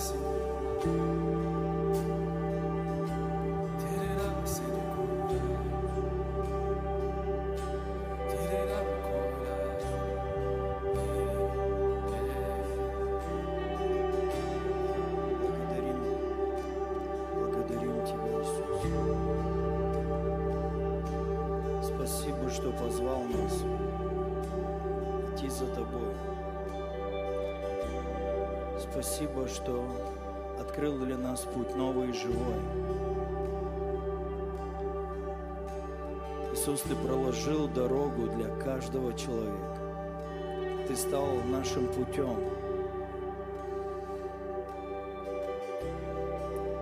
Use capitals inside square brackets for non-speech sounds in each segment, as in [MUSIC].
Благодарим, Спасибо, что открыл для нас путь новый и живой. Иисус, Ты проложил дорогу для каждого человека. Ты стал нашим путем.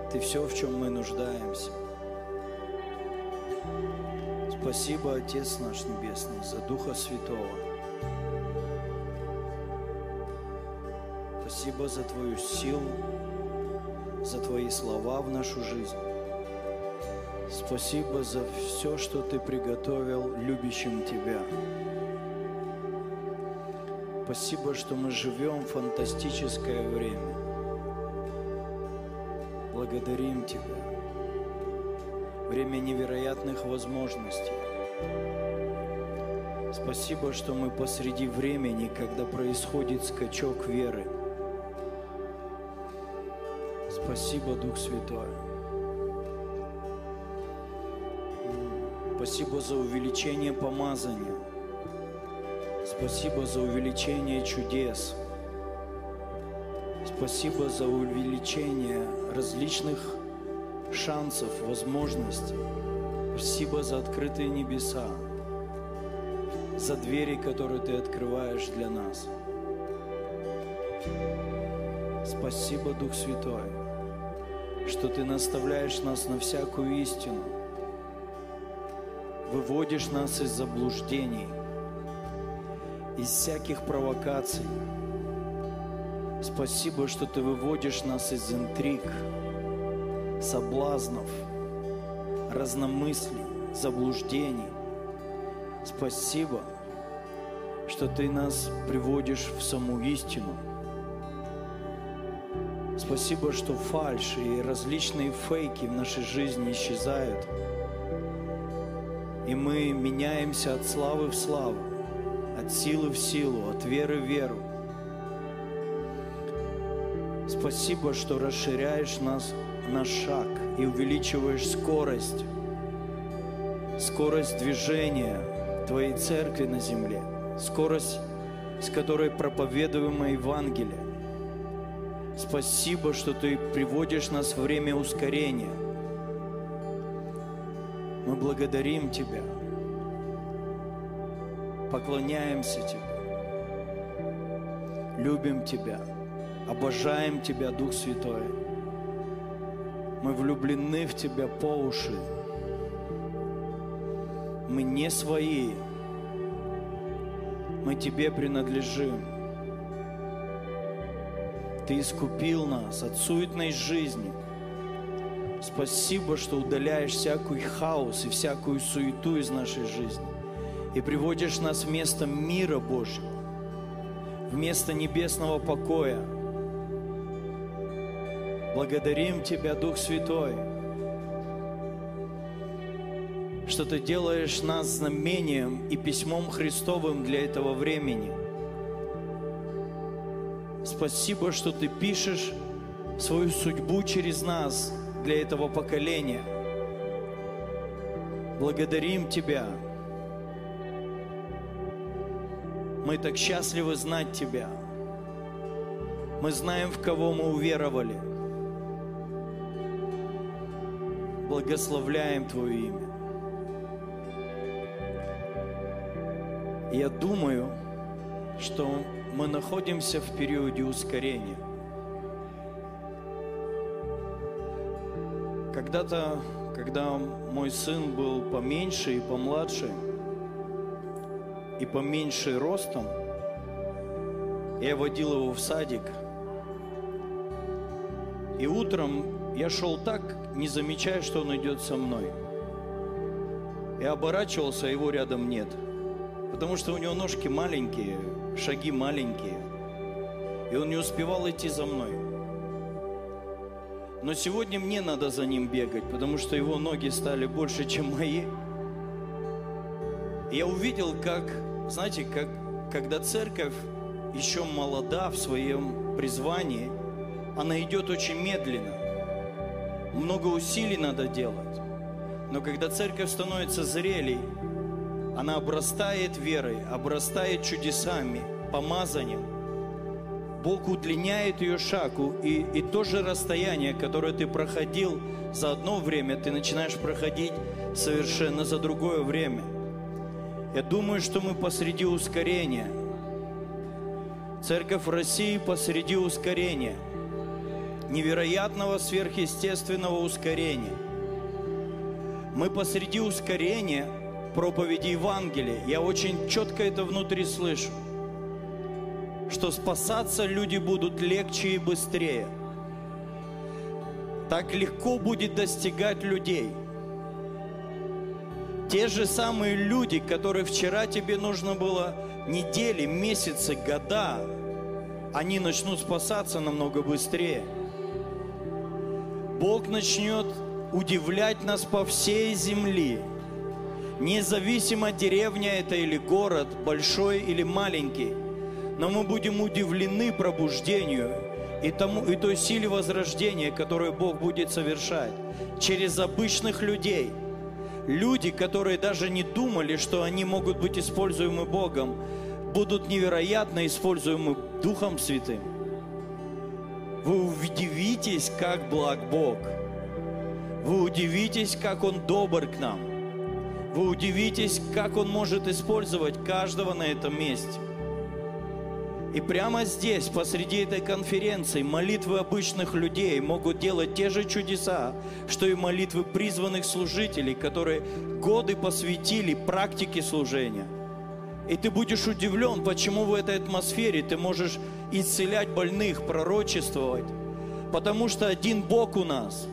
Ты все, в чем мы нуждаемся. Спасибо, Отец наш Небесный, за Духа Святого. Спасибо за Твою силу, за Твои слова в нашу жизнь. Спасибо за все, что Ты приготовил любящим Тебя. Спасибо, что мы живем в фантастическое время. Благодарим Тебя. Время невероятных возможностей. Спасибо, что мы посреди времени, когда происходит скачок веры. Спасибо, Дух Святой. Спасибо за увеличение помазания. Спасибо за увеличение чудес. Спасибо за увеличение различных шансов, возможностей. Спасибо за открытые небеса, за двери, которые ты открываешь для нас. Спасибо, Дух Святой, что ты наставляешь нас на всякую истину, выводишь нас из заблуждений, из всяких провокаций. Спасибо, что ты выводишь нас из интриг, соблазнов, разномыслий, заблуждений. Спасибо, что ты нас приводишь в саму истину. Спасибо, что фальшь и различные фейки в нашей жизни исчезают. И мы меняемся от славы в славу, от силы в силу, от веры в веру. Спасибо, что расширяешь нас на шаг и увеличиваешь скорость, скорость движения Твоей церкви на земле, скорость, с которой проповедуемо Евангелие. Спасибо, что Ты приводишь нас в время ускорения. Мы благодарим Тебя, поклоняемся Тебе, любим Тебя, обожаем Тебя, Дух Святой. Мы влюблены в Тебя по уши. Мы не свои. Мы Тебе принадлежим. Ты искупил нас от суетной жизни. Спасибо, что удаляешь всякий хаос и всякую суету из нашей жизни и приводишь нас в место мира Божьего, в место небесного покоя. Благодарим Тебя, Дух Святой, что Ты делаешь нас знамением и письмом Христовым для этого времени. Спасибо, что Ты пишешь свою судьбу через нас для этого поколения. Благодарим Тебя. Мы так счастливы знать Тебя. Мы знаем, в кого мы уверовали. Благословляем Твое имя. Я думаю, что мы находимся в периоде ускорения. Когда-то, когда мой сын был поменьше и помладше, и поменьше ростом, я водил его в садик. И утром я шел так, не замечая, что он идет со мной. Я оборачивался, а его рядом нет. Потому что у него ножки маленькие, шаги маленькие. И он не успевал идти за мной. Но сегодня мне надо за ним бегать, потому что его ноги стали больше, чем мои. Я увидел, как, знаете, как, когда церковь еще молода в своем призвании, она идет очень медленно. Много усилий надо делать. Но когда церковь становится зрелей, она обрастает верой, обрастает чудесами, помазанием. Бог удлиняет ее шагу, и, и то же расстояние, которое ты проходил за одно время, ты начинаешь проходить совершенно за другое время. Я думаю, что мы посреди ускорения. Церковь России посреди ускорения. Невероятного сверхъестественного ускорения. Мы посреди ускорения – проповеди Евангелия, я очень четко это внутри слышу, что спасаться люди будут легче и быстрее. Так легко будет достигать людей. Те же самые люди, которые вчера тебе нужно было недели, месяцы, года, они начнут спасаться намного быстрее. Бог начнет удивлять нас по всей земле – Независимо, деревня это или город, большой или маленький, но мы будем удивлены пробуждению и, тому, и той силе возрождения, которую Бог будет совершать через обычных людей. Люди, которые даже не думали, что они могут быть используемы Богом, будут невероятно используемы Духом Святым. Вы удивитесь, как благ Бог. Вы удивитесь, как Он добр к нам. Вы удивитесь, как Он может использовать каждого на этом месте. И прямо здесь, посреди этой конференции, молитвы обычных людей могут делать те же чудеса, что и молитвы призванных служителей, которые годы посвятили практике служения. И ты будешь удивлен, почему в этой атмосфере ты можешь исцелять больных, пророчествовать. Потому что один Бог у нас.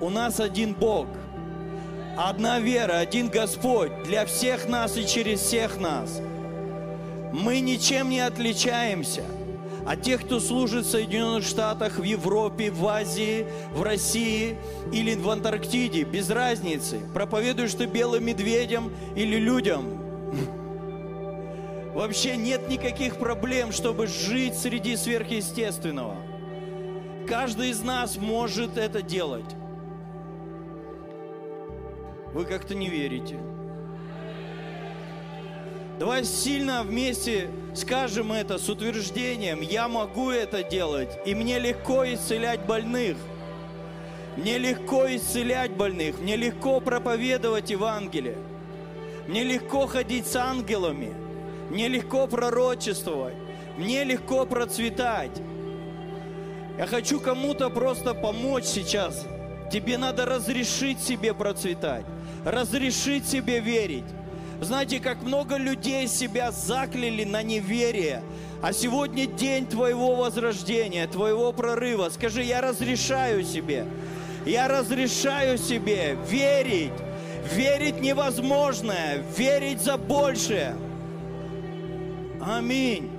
У нас один Бог – Одна вера, один Господь для всех нас и через всех нас. Мы ничем не отличаемся от тех, кто служит в Соединенных Штатах, в Европе, в Азии, в России или в Антарктиде. Без разницы. Проповедуешь ты белым медведям или людям. [LAUGHS] Вообще нет никаких проблем, чтобы жить среди сверхъестественного. Каждый из нас может это делать. Вы как-то не верите. Давай сильно вместе скажем это с утверждением. Я могу это делать, и мне легко исцелять больных. Мне легко исцелять больных, мне легко проповедовать Евангелие. Мне легко ходить с ангелами, мне легко пророчествовать, мне легко процветать. Я хочу кому-то просто помочь сейчас. Тебе надо разрешить себе процветать разрешить себе верить. Знаете, как много людей себя закляли на неверие, а сегодня день твоего возрождения, твоего прорыва. Скажи, я разрешаю себе, я разрешаю себе верить, верить невозможное, верить за большее. Аминь.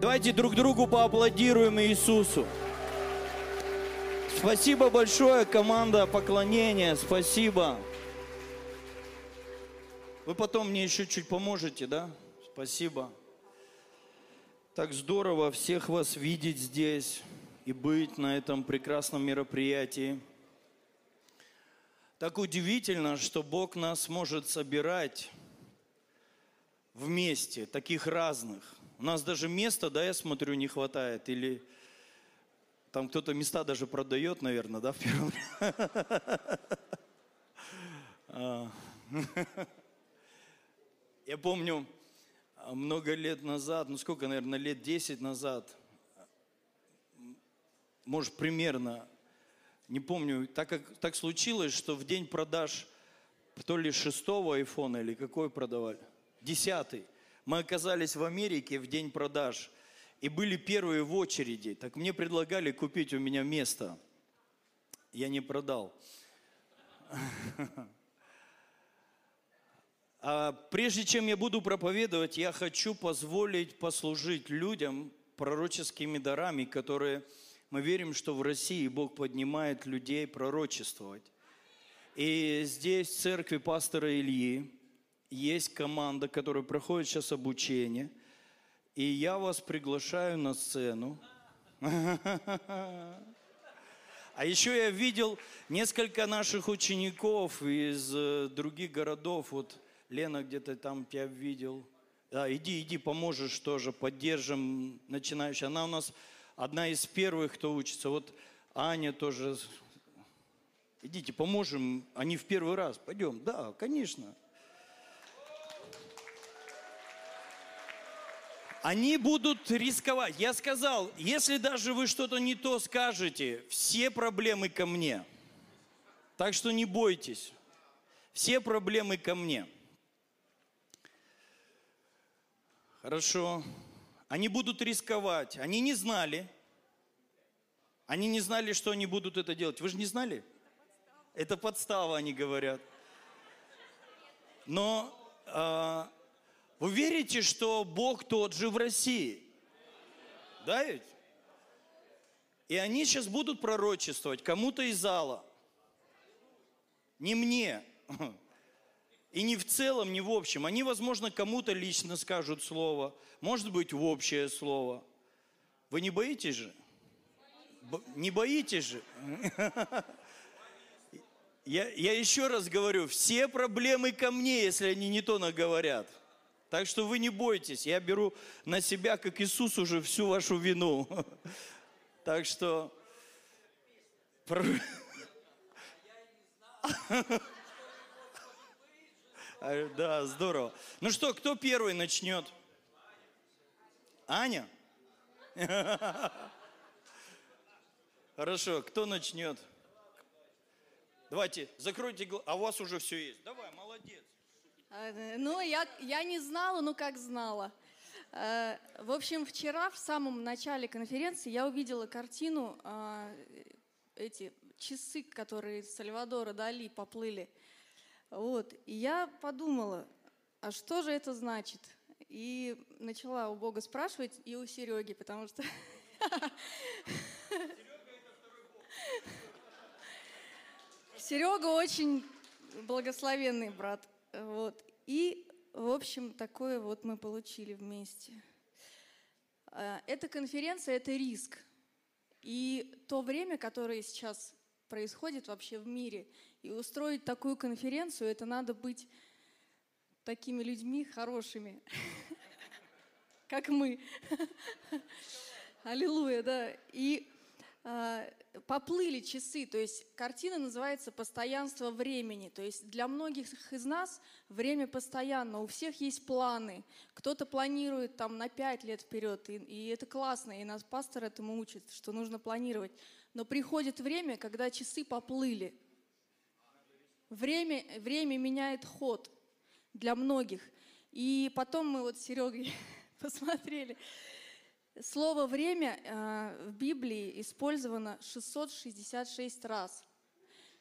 Давайте друг другу поаплодируем Иисусу. Спасибо большое, команда поклонения. Спасибо. Вы потом мне еще чуть поможете, да? Спасибо. Так здорово всех вас видеть здесь и быть на этом прекрасном мероприятии. Так удивительно, что Бог нас может собирать вместе, таких разных. У нас даже места, да, я смотрю, не хватает. Или там кто-то места даже продает, наверное, да, в первом а. Я помню, много лет назад, ну сколько, наверное, лет 10 назад, может, примерно, не помню, так как так случилось, что в день продаж то ли шестого айфона или какой продавали, десятый, мы оказались в Америке в день продаж – и были первые в очереди. Так мне предлагали купить у меня место. Я не продал. [LAUGHS] А прежде чем я буду проповедовать, я хочу позволить послужить людям пророческими дарами, которые Мы верим, что в России Бог поднимает людей пророчествовать. И здесь в церкви пастора Ильи есть команда, которая проходит сейчас обучение. И я вас приглашаю на сцену. [LAUGHS] А еще я видел несколько наших учеников из э, других городов. Вот Лена где-то там я видел. Да, иди, иди, поможешь тоже, поддержим начинающих. Она у нас одна из первых, кто учится. Вот Аня тоже. Идите, поможем. Они в первый раз. Пойдем. Да, конечно. Они будут рисковать. Я сказал, если даже вы что-то не то скажете, все проблемы ко мне. Так что не бойтесь. Все проблемы ко мне. Хорошо. Они будут рисковать. Они не знали. Они не знали, что они будут это делать. Вы же не знали? Это подстава, они говорят. Но э, вы верите, что Бог тот же в России? Да ведь? И они сейчас будут пророчествовать кому-то из зала. Не мне. И не в целом, не в общем. Они, возможно, кому-то лично скажут слово. Может быть, в общее слово. Вы не боитесь же? Бо- не боитесь же? [LAUGHS] Я, я еще раз говорю, все проблемы ко мне, если они не то наговорят. Так что вы не бойтесь, я беру на себя, как Иисус, уже всю вашу вину. [LAUGHS] Так что... [LAUGHS] А, да, здорово. Ну что, кто первый начнет? Аня? [LAUGHS] Хорошо, кто начнет? Давайте, закройте глаза. А у вас уже все есть. Давай, молодец. А, Ну, я, я не знала, ну как знала. Э, В общем, вчера в самом начале конференции я увидела картину, а, эти часы, которые Сальвадора Дали поплыли. Вот. И я подумала, а что же это значит? И начала у Бога спрашивать, и у Сереги, потому что... [LAUGHS] Серега очень благословенный брат. Вот. И, в общем, такое вот мы получили вместе. Э, Эта конференция – это риск. И то время, которое сейчас происходит вообще в мире, и устроить такую конференцию, это надо быть такими людьми хорошими, [LAUGHS] как мы. [LAUGHS] Аллилуйя, да. И а, поплыли часы, то есть картина называется «Постоянство времени». То есть для многих из нас время постоянно, у всех есть планы. Кто-то планирует там на пять лет вперед, и, и это классно, и нас пастор этому учит, что нужно планировать. Но приходит время, когда часы поплыли. Время, время меняет ход для многих. И потом мы вот с Серегой [LAUGHS] посмотрели, Слово «время» э, в Библии использовано 666 раз.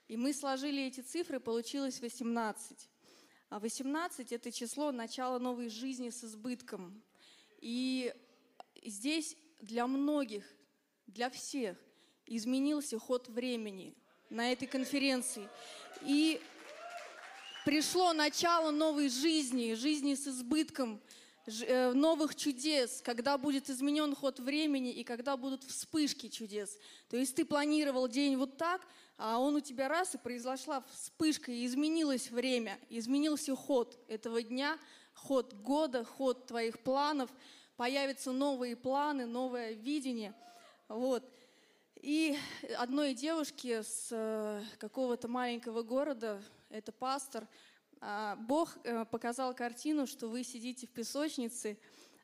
И мы сложили эти цифры, получилось 18. А 18 – это число начала новой жизни с избытком. И здесь для многих, для всех изменился ход времени на этой конференции. И пришло начало новой жизни, жизни с избытком – новых чудес, когда будет изменен ход времени и когда будут вспышки чудес. То есть ты планировал день вот так, а он у тебя раз и произошла вспышка, и изменилось время, изменился ход этого дня, ход года, ход твоих планов, появятся новые планы, новое видение. Вот. И одной девушке с э, какого-то маленького города, это пастор, Бог э, показал картину, что вы сидите в песочнице,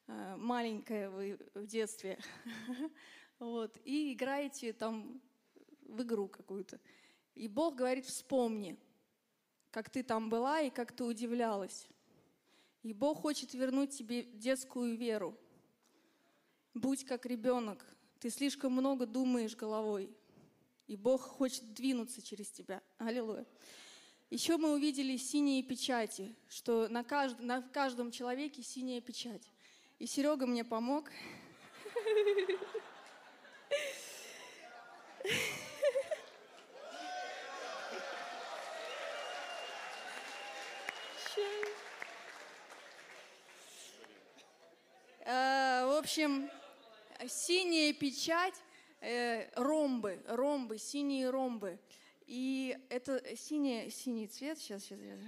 э, маленькая вы в детстве, [LAUGHS] вот, и играете там в игру какую-то. И Бог говорит, вспомни, как ты там была и как ты удивлялась. И Бог хочет вернуть тебе детскую веру. Будь как ребенок. Ты слишком много думаешь головой. И Бог хочет двинуться через тебя. Аллилуйя. Еще мы увидели синие печати, что на, кажд... на каждом человеке синяя печать. И Серега мне помог. Э, в общем, синяя печать, э, ромбы, ромбы, синие ромбы – и это синий, синий цвет, сейчас, сейчас, сейчас,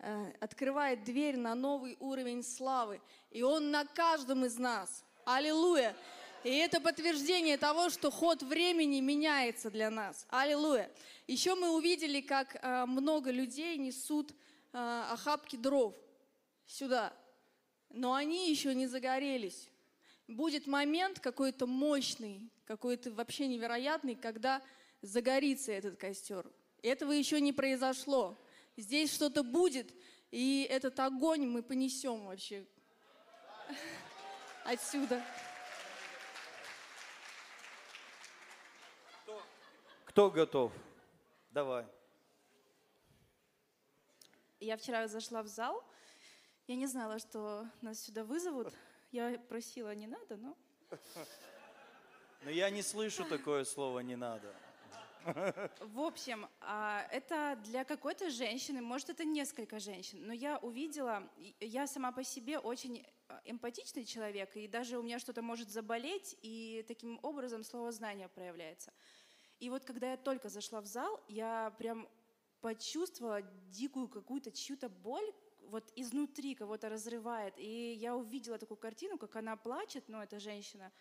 э, открывает дверь на новый уровень славы. И он на каждом из нас. Аллилуйя. И это подтверждение того, что ход времени меняется для нас. Аллилуйя. Еще мы увидели, как э, много людей несут э, охапки дров сюда. Но они еще не загорелись. Будет момент какой-то мощный, какой-то вообще невероятный, когда загорится этот костер. Этого еще не произошло. Здесь что-то будет, и этот огонь мы понесем вообще [LAUGHS] отсюда. Кто готов? Давай. Я вчера зашла в зал, я не знала, что нас сюда вызовут. Я просила, не надо, но... Но я не слышу такое слово «не надо». В общем, а, это для какой-то женщины, может, это несколько женщин, но я увидела, я сама по себе очень а, эмпатичный человек, и даже у меня что-то может заболеть, и таким образом слово знание проявляется. И вот когда я только зашла в зал, я прям почувствовала дикую какую-то чью-то боль, вот изнутри кого-то разрывает. И я увидела такую картину, как она плачет, ну, эта женщина,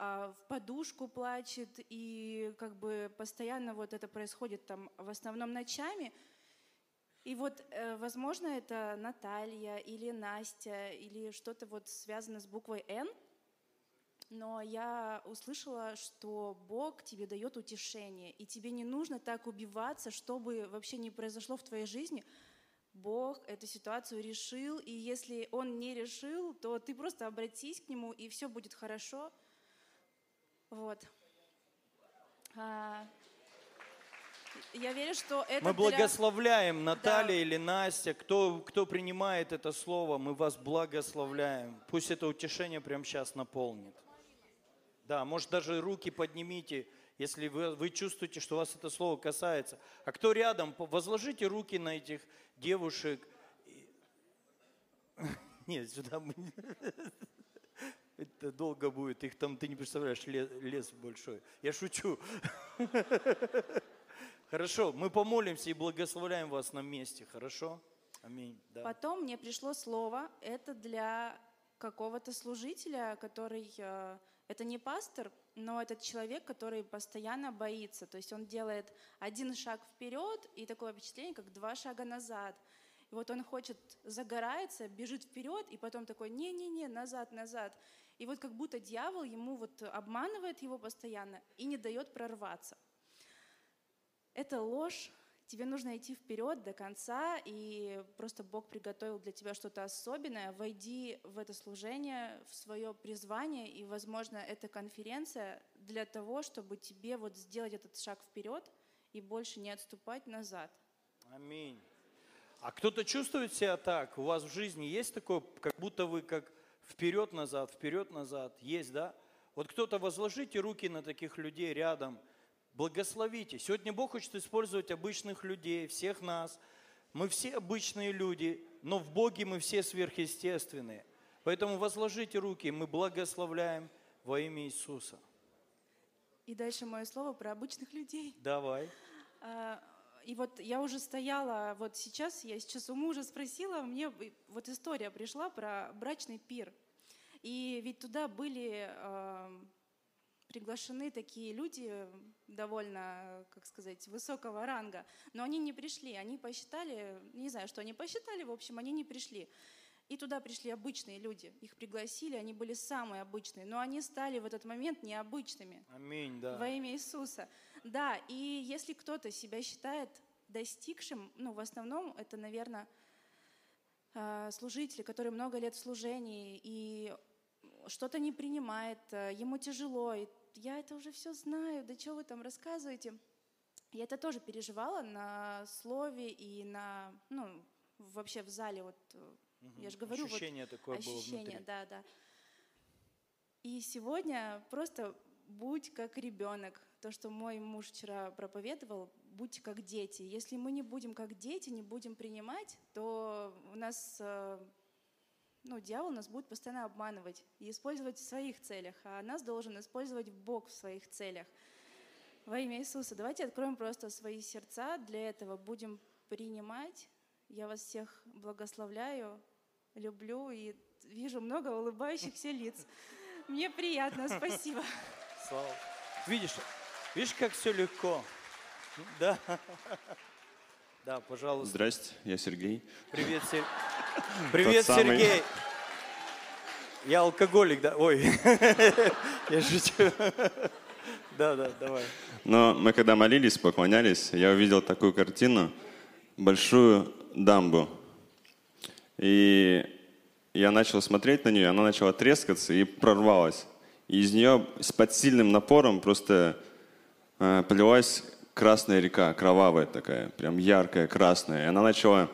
в подушку плачет, и как бы постоянно вот это происходит там в основном ночами. И вот, э, возможно, это Наталья или Настя, или что-то вот связано с буквой «Н», но я услышала, что Бог тебе дает утешение, и тебе не нужно так убиваться, чтобы вообще не произошло в твоей жизни. Бог эту ситуацию решил, и если Он не решил, то ты просто обратись к Нему, и все будет хорошо. Вот. А, я верю, что это Мы для- благословляем Наталья Да. или Настя, кто, кто принимает это слово, мы вас благословляем. Пусть это утешение прямо сейчас наполнит. Да, может даже руки поднимите, если вы, вы чувствуете, что вас это слово касается. А кто рядом, возложите руки на этих девушек. [LAUGHS] Нет, сюда мы... [LAUGHS] Это долго будет, их там, ты не представляешь, лес, лес большой. Я шучу. Хорошо, мы помолимся и благословляем вас на месте, хорошо? Аминь. Да. Потом мне пришло слово, это для какого-то служителя, который, э, это не пастор, но этот человек, который постоянно боится. То есть он делает один шаг вперед и такое впечатление, как два шага назад. И вот он хочет, загорается, бежит вперед, и потом такой, не-не-не, назад, назад. И вот как будто дьявол ему вот обманывает его постоянно и не дает прорваться. Это ложь. Тебе нужно идти вперед до конца, и просто Бог приготовил для тебя что-то особенное. Войди в это служение, в свое призвание, и, возможно, эта конференция для того, чтобы тебе вот сделать этот шаг вперед и больше не отступать назад. Аминь. А кто-то чувствует себя так? У вас в жизни есть такое, как будто вы как вперед-назад, вперед-назад? Есть, да? Вот кто-то возложите руки на таких людей рядом, благословите. Сегодня Бог хочет использовать обычных людей, всех нас. Мы все обычные люди, но в Боге мы все сверхъестественные. Поэтому возложите руки, мы благословляем во имя Иисуса. И дальше мое слово про обычных людей. Давай. И вот я уже стояла, вот сейчас, я сейчас у мужа спросила, мне вот история пришла про брачный пир. И ведь туда были а, приглашены такие люди довольно, как сказать, высокого ранга, но они не пришли, они посчитали, не знаю, что они посчитали, в общем, они не пришли. И туда пришли обычные люди, их пригласили, они были самые обычные, но они стали в этот момент необычными Аминь, да. во имя Иисуса. Да, и если кто-то себя считает достигшим, ну, в основном это, наверное, э, служители, которые много лет в служении, и что-то не принимает, э, ему тяжело, и я это уже все знаю, да что вы там рассказываете? Я это тоже переживала на слове и на, ну, вообще в зале, вот, э, я же говорю, вот, Ощущение такое было ощущение, внутри. да, да. И сегодня просто будь как ребенок. То, что мой муж вчера проповедовал, будьте как дети. Если мы не будем как дети, не будем принимать, то у нас э, ну, дьявол нас будет постоянно обманывать и использовать в своих целях, а нас должен использовать Бог в своих целях. Во имя Иисуса давайте откроем просто свои сердца, для этого будем принимать. Я вас всех благословляю, люблю и вижу много улыбающихся лиц. Мне приятно, спасибо. Слава. Видишь, видишь, как все легко. Да. Да, пожалуйста. Здрасте, я Сергей. Привет, Сер- Привет, Тот самый. Сергей. Я алкоголик, да? Ой, [LAUGHS] я шучу. Да, да, давай. Но мы когда молились, поклонялись, я увидел такую картину, большую дамбу. И я начал смотреть на нее, она начала трескаться и прорвалась. И из нее с под сильным напором просто полилась красная река, кровавая такая, прям яркая, красная. И она начала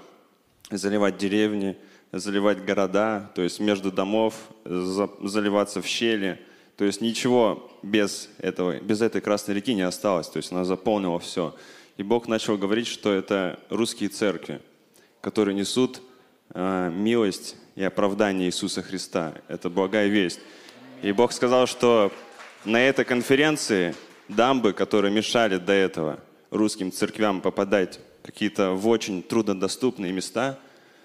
заливать деревни, заливать города, то есть между домов, за- заливаться в щели. То есть ничего без, этого, без этой красной реки не осталось, то есть она заполнила все. И Бог начал говорить, что это русские церкви, которые несут э, милость и оправдание Иисуса Христа. Это благая весть. И Бог сказал, что на этой конференции дамбы, которые мешали до этого русским церквям попадать в какие-то в очень труднодоступные места,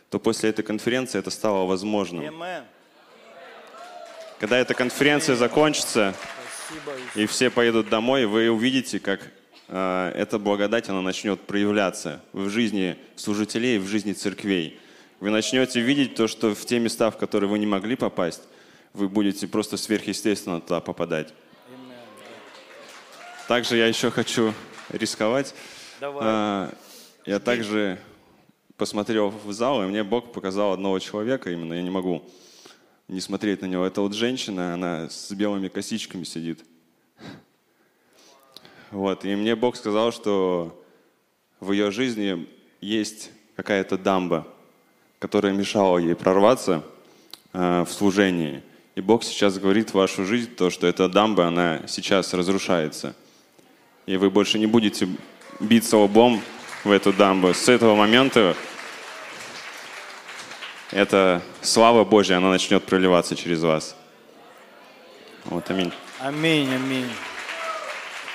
то после этой конференции это стало возможным. Когда эта конференция закончится, и все поедут домой, вы увидите, как э, эта благодать, она начнет проявляться в жизни служителей, в жизни церквей. Вы начнете видеть то, что в те места, в которые вы не могли попасть, вы будете просто сверхъестественно туда попадать. Также я еще хочу рисковать. Давай. А, Я также посмотрел в зал, и мне Бог показал одного человека, именно я не могу не смотреть на него. Это вот женщина, она с белыми косичками сидит. Вот, и мне Бог сказал, что в ее жизни есть какая-то дамба, которая мешала ей прорваться э, в служении. И Бог сейчас говорит в вашу жизнь то, что эта дамба, она сейчас разрушается. И вы больше не будете биться лбом в эту дамбу. С этого момента эта слава Божья, она начнет проливаться через вас. Вот, аминь. Аминь, аминь.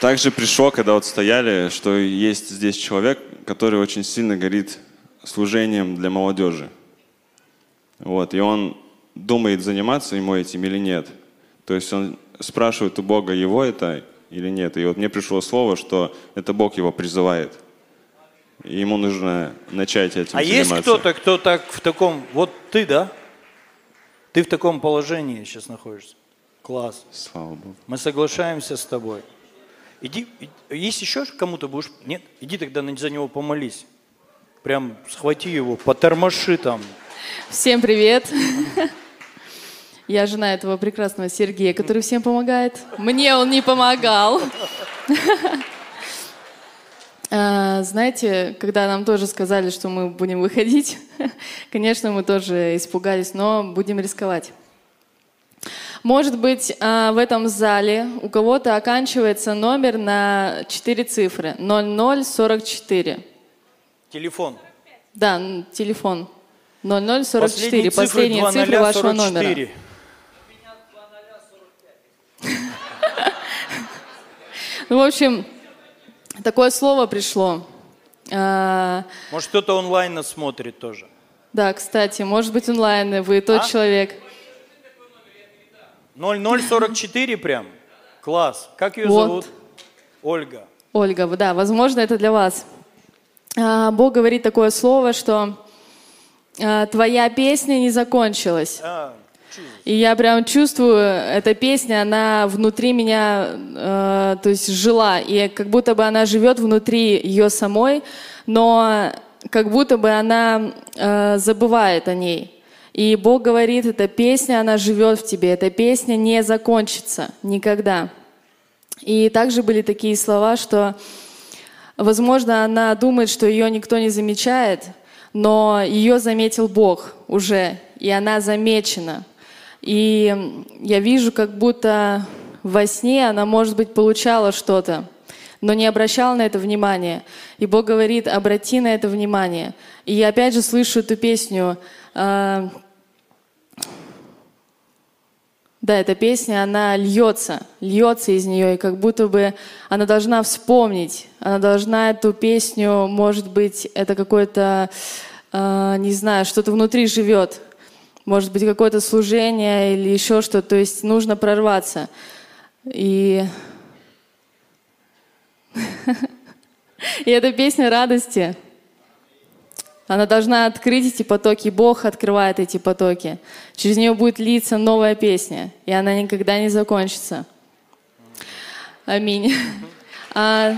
Также пришло, когда вот стояли, что есть здесь человек, который очень сильно горит служением для молодежи. Вот, и он думает, заниматься ему этим или нет. То есть он спрашивает у Бога, его это или нет. И вот мне пришло слово, что это Бог его призывает. И ему нужно начать этим А есть заниматься. кто-то, кто так в таком... Вот ты, да? Ты в таком положении сейчас находишься. Класс. Слава Богу. Мы соглашаемся с тобой. Иди, и- есть еще кому-то будешь? Нет? Иди тогда за него помолись. Прям схвати его, потормоши там. Всем привет! Я жена этого прекрасного Сергея, который всем помогает. Мне он не помогал. [LAUGHS] А, Знаете, когда нам тоже сказали, что мы будем выходить, [LAUGHS] конечно, мы тоже испугались, но будем рисковать. Может быть, а, в этом зале у кого-то оканчивается номер на 4 цифры. 0044. Телефон. Да, телефон. 0044, Последние цифры последние цифры вашего номера. Ну, в общем, такое слово пришло. А, Может, кто-то онлайн нас смотрит тоже. да, кстати, может быть онлайн, вы тот А? человек. 0044 прям? Класс. Как ее Вот. зовут? Ольга. Ольга, да, возможно, это для вас. А, Бог говорит такое слово, что а, твоя песня не закончилась. А, И я прям чувствую, эта песня, она внутри меня, э, то есть жила, и как будто бы она живет внутри ее самой, но как будто бы она э, забывает о ней. И Бог говорит, эта песня, она живет в тебе, эта песня не закончится никогда. И также были такие слова, что, возможно, она думает, что ее никто не замечает, но ее заметил Бог уже, и она замечена. И я вижу, как будто во сне она, может быть, получала что-то, но не обращала на это внимания. И Бог говорит, обрати на это внимание. И я опять же слышу эту песню, э, Да, эта песня, она льется, льется из нее, и как будто бы она должна вспомнить, она должна эту песню, может быть, это какое-то, э, не знаю, что-то внутри живет, может быть, какое-то служение или еще что-то, то есть нужно прорваться. И... [LAUGHS] И эта песня радости, она должна открыть эти потоки. Бог открывает эти потоки. Через нее будет литься новая песня, и она никогда не закончится. Аминь. [LAUGHS] А...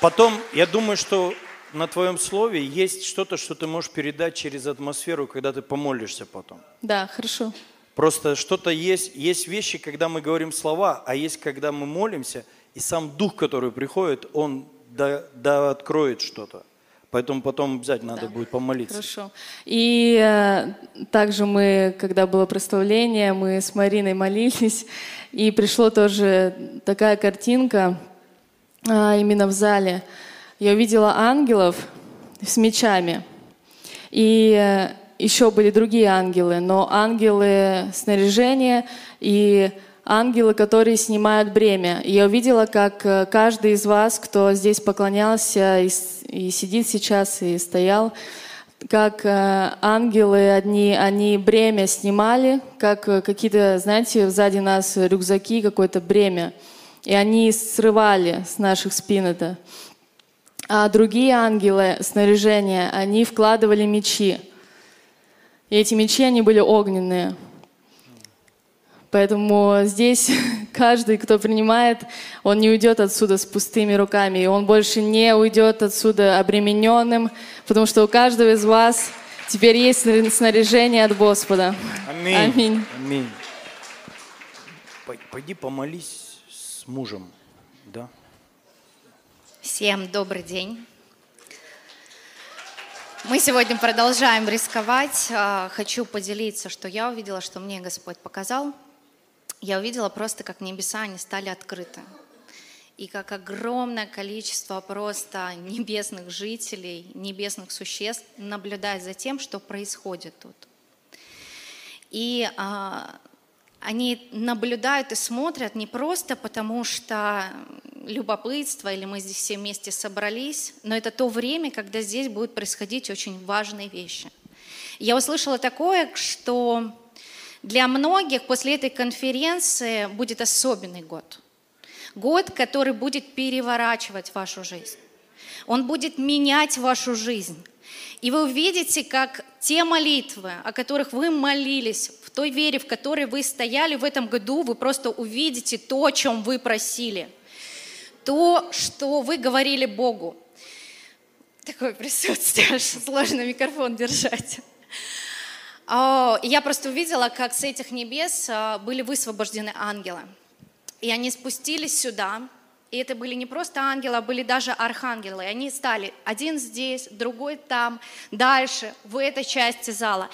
Потом, я думаю, что на твоем слове есть что-то, что ты можешь передать через атмосферу, когда ты помолишься потом. Да, хорошо. Просто что-то есть, есть вещи, когда мы говорим слова, а есть, когда мы молимся, и сам Дух, который приходит, он да, да откроет что-то. Поэтому потом обязательно да. надо будет помолиться. Хорошо. И э, также мы, когда было прославление, мы с Мариной молились, и пришло тоже такая картинка э, именно в зале. Я увидела ангелов с мечами. И э, еще были другие ангелы, но ангелы снаряжения и ангелы, которые снимают бремя. И я увидела, как э, каждый из вас, кто здесь поклонялся и, и сидит сейчас, и стоял, как э, ангелы одни, они бремя снимали, как какие-то, знаете, сзади нас рюкзаки, какое-то бремя. И они срывали с наших спин это. А другие ангелы снаряжения, они вкладывали мечи. И эти мечи, они были огненные. Поэтому здесь [LAUGHS] каждый, кто принимает, он не уйдет отсюда с пустыми руками, и он больше не уйдет отсюда обремененным, потому что у каждого из вас теперь есть снаряжение от Господа. Аминь. Аминь. Аминь. Пойди помолись с мужем? Всем добрый день. Мы сегодня продолжаем рисковать. А, хочу поделиться, что я увидела, что мне Господь показал – я увидела просто, как небеса, они стали открыты. И как огромное количество просто небесных жителей, небесных существ наблюдает за тем, что происходит тут. И а, они наблюдают и смотрят не просто потому, что любопытство или мы здесь все вместе собрались, но это то время, когда здесь будут происходить очень важные вещи. Я услышала такое, что для многих после этой конференции будет особенный год. Год, который будет переворачивать вашу жизнь. Он будет менять вашу жизнь. И вы увидите, как те молитвы, о которых вы молились, в той вере, в которой вы стояли в этом году, вы просто увидите то, о чем вы просили. То, что вы говорили Богу. Такое присутствие, аж сложно микрофон держать. А, я просто увидела, как с этих небес а, были высвобождены ангелы. И они спустились сюда, и это были не просто ангелы, а были даже архангелы. И они стали один здесь, другой там, дальше, в этой части зала.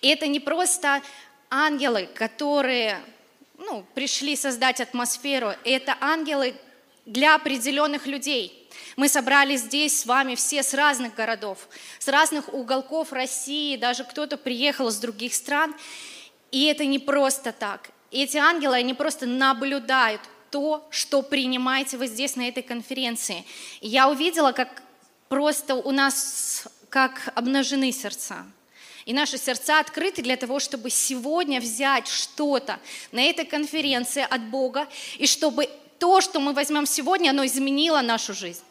И это не просто ангелы, которые ну, пришли создать атмосферу, это ангелы для определенных людей – мы собрались здесь с вами все с разных городов, с разных уголков России, даже кто-то приехал из других стран. И это не просто так. Эти ангелы, они просто наблюдают то, что принимаете вы здесь на этой конференции. Я увидела, как просто у нас как обнажены сердца. И наши сердца открыты для того, чтобы сегодня взять что-то на этой конференции от Бога, и чтобы то, что мы возьмем сегодня, оно изменило нашу жизнь.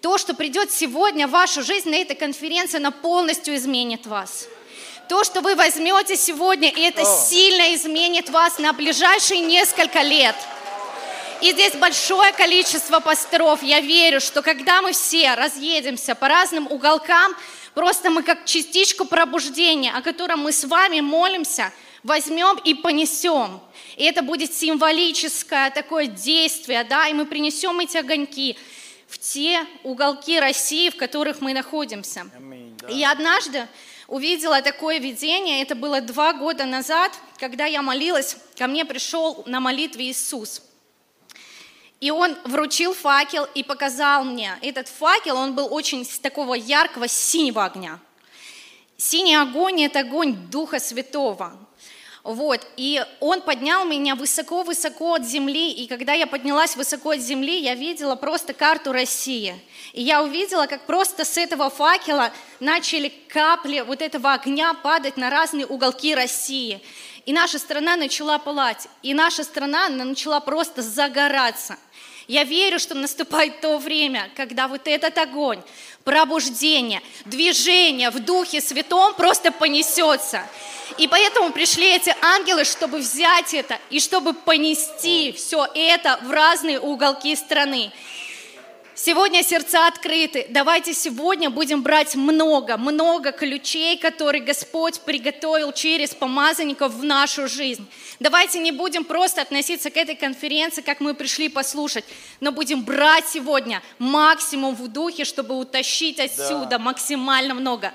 То, что придет сегодня в вашу жизнь на этой конференции, она полностью изменит вас. То, что вы возьмете сегодня, и это сильно изменит вас на ближайшие несколько лет. И здесь большое количество пасторов. Я верю, что когда мы все разъедемся по разным уголкам, просто мы как частичку пробуждения, о котором мы с вами молимся, возьмем и понесем. И это будет символическое такое действие, да, и мы принесем эти огоньки в те уголки России, в которых мы находимся. Аминь, да. И однажды увидела такое видение, это было два года назад, когда я молилась, ко мне пришел на молитве Иисус. И он вручил факел и показал мне. Этот факел, он был очень с такого яркого синего огня. Синий огонь – это огонь Духа Святого. Вот, и он поднял меня высоко-высоко от земли, и когда я поднялась высоко от земли, я видела просто карту России. И я увидела, как просто с этого факела начали капли вот этого огня падать на разные уголки России. И наша страна начала пылать, и наша страна начала просто загораться. Я верю, что наступает то время, когда вот этот огонь, пробуждение, движение в Духе Святом просто понесется. И поэтому пришли эти ангелы, чтобы взять это и чтобы понести все это в разные уголки страны. Сегодня сердца открыты. Давайте сегодня будем брать много, много ключей, которые Господь приготовил через помазанников в нашу жизнь. Давайте не будем просто относиться к этой конференции, как мы пришли послушать, но будем брать сегодня максимум в духе, чтобы утащить отсюда да. максимально много.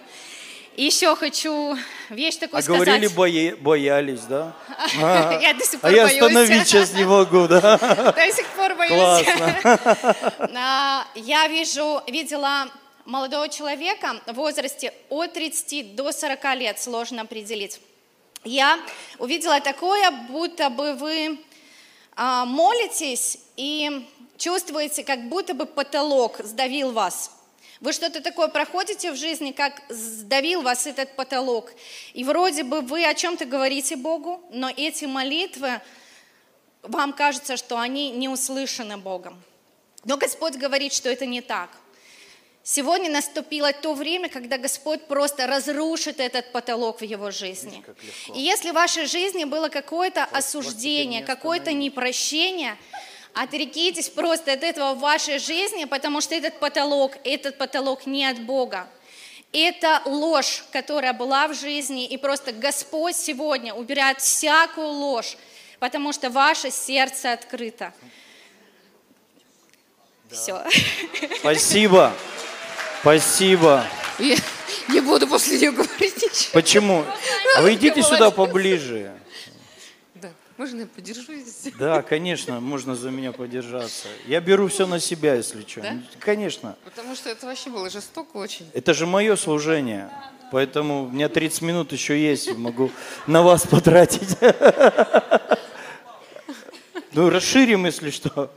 Еще хочу вещь такую а сказать. говорили, бои, боялись, да? А, [LAUGHS] я до сих пор А я боюсь. остановить сейчас не могу, да? [LAUGHS] До сих пор боюсь. Классно. [LAUGHS] Я вижу, видела молодого человека в возрасте от 30 до 40 лет, сложно определить. Я увидела такое, будто бы вы а, молитесь и чувствуете, как будто бы потолок сдавил вас. Вы что-то такое проходите в жизни, как сдавил вас этот потолок. И вроде бы вы о чем-то говорите Богу, но эти молитвы, вам кажется, что они не услышаны Богом. Но Господь говорит, что это не так. Сегодня наступило то время, когда Господь просто разрушит этот потолок в его жизни. И если в вашей жизни было какое-то осуждение, какое-то непрощение, Отрекитесь просто от этого в вашей жизни, потому что этот потолок, этот потолок не от Бога. Это ложь, которая была в жизни, и просто Господь сегодня убирает всякую ложь, потому что ваше сердце открыто. Да. Все. Спасибо. Спасибо. Я не буду после нее говорить ничего. Почему? А вы идите сюда поближе. Можно я подержу здесь? Да, конечно, можно за меня подержаться. Я беру все на себя, если что. Да? Конечно. Потому что это вообще было жестоко очень. Это же мое служение. Поэтому у меня 30 минут еще есть, могу на вас потратить. Ну, расширим, если что.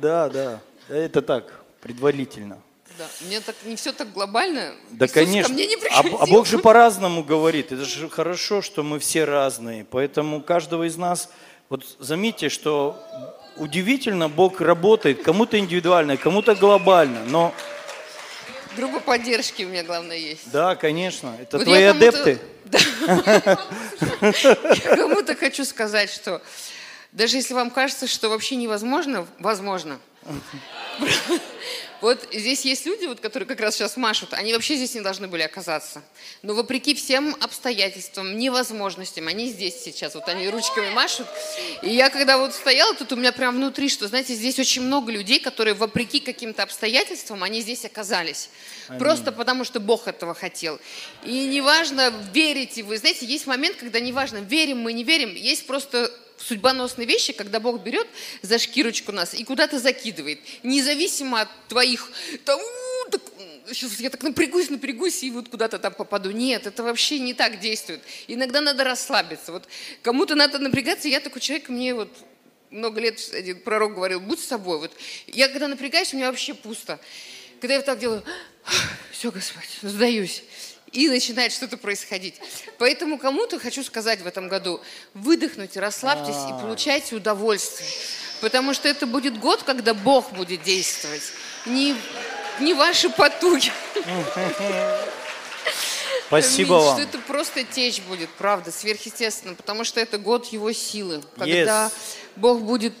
Да, да. Это так, предварительно. Да, мне так не все так глобально. Да, Иисус конечно. Ко мне не а, а Бог же по-разному говорит. Это же хорошо, что мы все разные. Поэтому каждого из нас, вот заметьте, что удивительно, Бог работает кому-то индивидуально, кому-то глобально, но... Группа поддержки у меня, главное, есть. Да, конечно. Это вот твои адепты. Кому-то хочу сказать, что даже если вам кажется, что вообще невозможно, возможно. Вот здесь есть люди, вот, которые как раз сейчас машут, они вообще здесь не должны были оказаться. Но вопреки всем обстоятельствам, невозможностям, они здесь сейчас, вот они ручками машут. И я когда вот стояла, тут у меня прям внутри, что, знаете, здесь очень много людей, которые вопреки каким-то обстоятельствам, они здесь оказались. Аминь. Просто потому, что Бог этого хотел. И неважно, верите вы. Знаете, есть момент, когда неважно, верим мы, не верим, есть просто судьбоносные вещи, когда Бог берет за шкирочку нас и куда-то закидывает, независимо от твоих, там, так, сейчас я так напрягусь, напрягусь и вот куда-то там попаду. Нет, это вообще не так действует. Иногда надо расслабиться. Вот кому-то надо напрягаться, я такой человек, мне вот много лет один пророк говорил, будь с собой. Вот я когда напрягаюсь, у меня вообще пусто. Когда я вот так делаю, все, Господь, сдаюсь и начинает что-то происходить. Поэтому кому-то хочу сказать в этом году, выдохните, расслабьтесь и получайте удовольствие. Потому что это будет год, когда Бог будет действовать. Не, не ваши потуги. [LAUGHS] Спасибо вам. Что это просто течь будет, правда, сверхъестественно, потому что это год Его силы, когда yes. Бог будет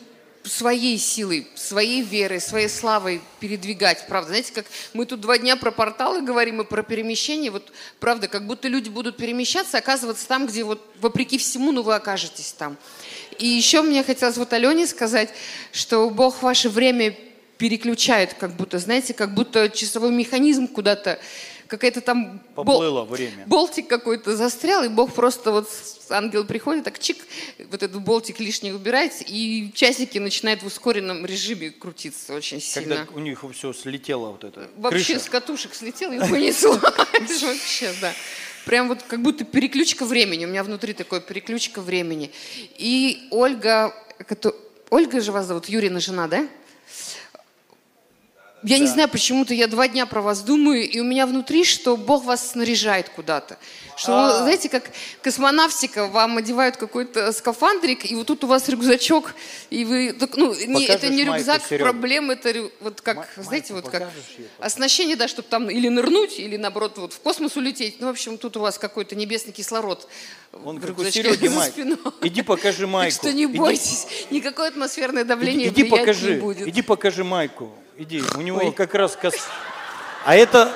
своей силой, своей верой, своей славой передвигать, правда. Знаете, как мы тут два дня про порталы говорим и про перемещение, вот правда, как будто люди будут перемещаться, оказываться там, где вот вопреки всему, ну вы окажетесь там. И еще мне хотелось вот Алене сказать, что Бог ваше время переключает, как будто, знаете, как будто часовой механизм куда-то какая-то там... бол- время. Болтик какой-то застрял, и Бог просто вот, ангел приходит, так чик, вот этот болтик лишний убирает, и часики начинают в ускоренном режиме крутиться очень сильно. Когда у них все слетело вот это. Вообще крыша. с катушек слетел и понесло. [LAUGHS] Вообще, да. Прям вот как будто переключка времени. У меня внутри такое переключка времени. И Ольга, Ольга же вас зовут, Юрина жена, да? Я не знаю, почему-то я два дня про вас думаю, и у меня внутри, что Бог вас снаряжает куда-то. Что, А. вы, знаете, как космонавтика, вам одевают какой-то скафандрик, и вот тут у вас рюкзачок, и вы... так, ну, не- это не майку, рюкзак Серёга? проблем, это вот как, Ма- знаете, майку вот как оснащение, да, чтобы там или нырнуть, или наоборот вот в космос улететь. Ну, в общем, тут у вас какой-то небесный кислород Вон в как у Сереги [LAUGHS] за майк. Иди покажи Так майку. что не Иди- бойтесь, никакое атмосферное давление Иди, иди покажи, не будет. иди покажи майку. Иди, у него Ой. как раз кос... А это,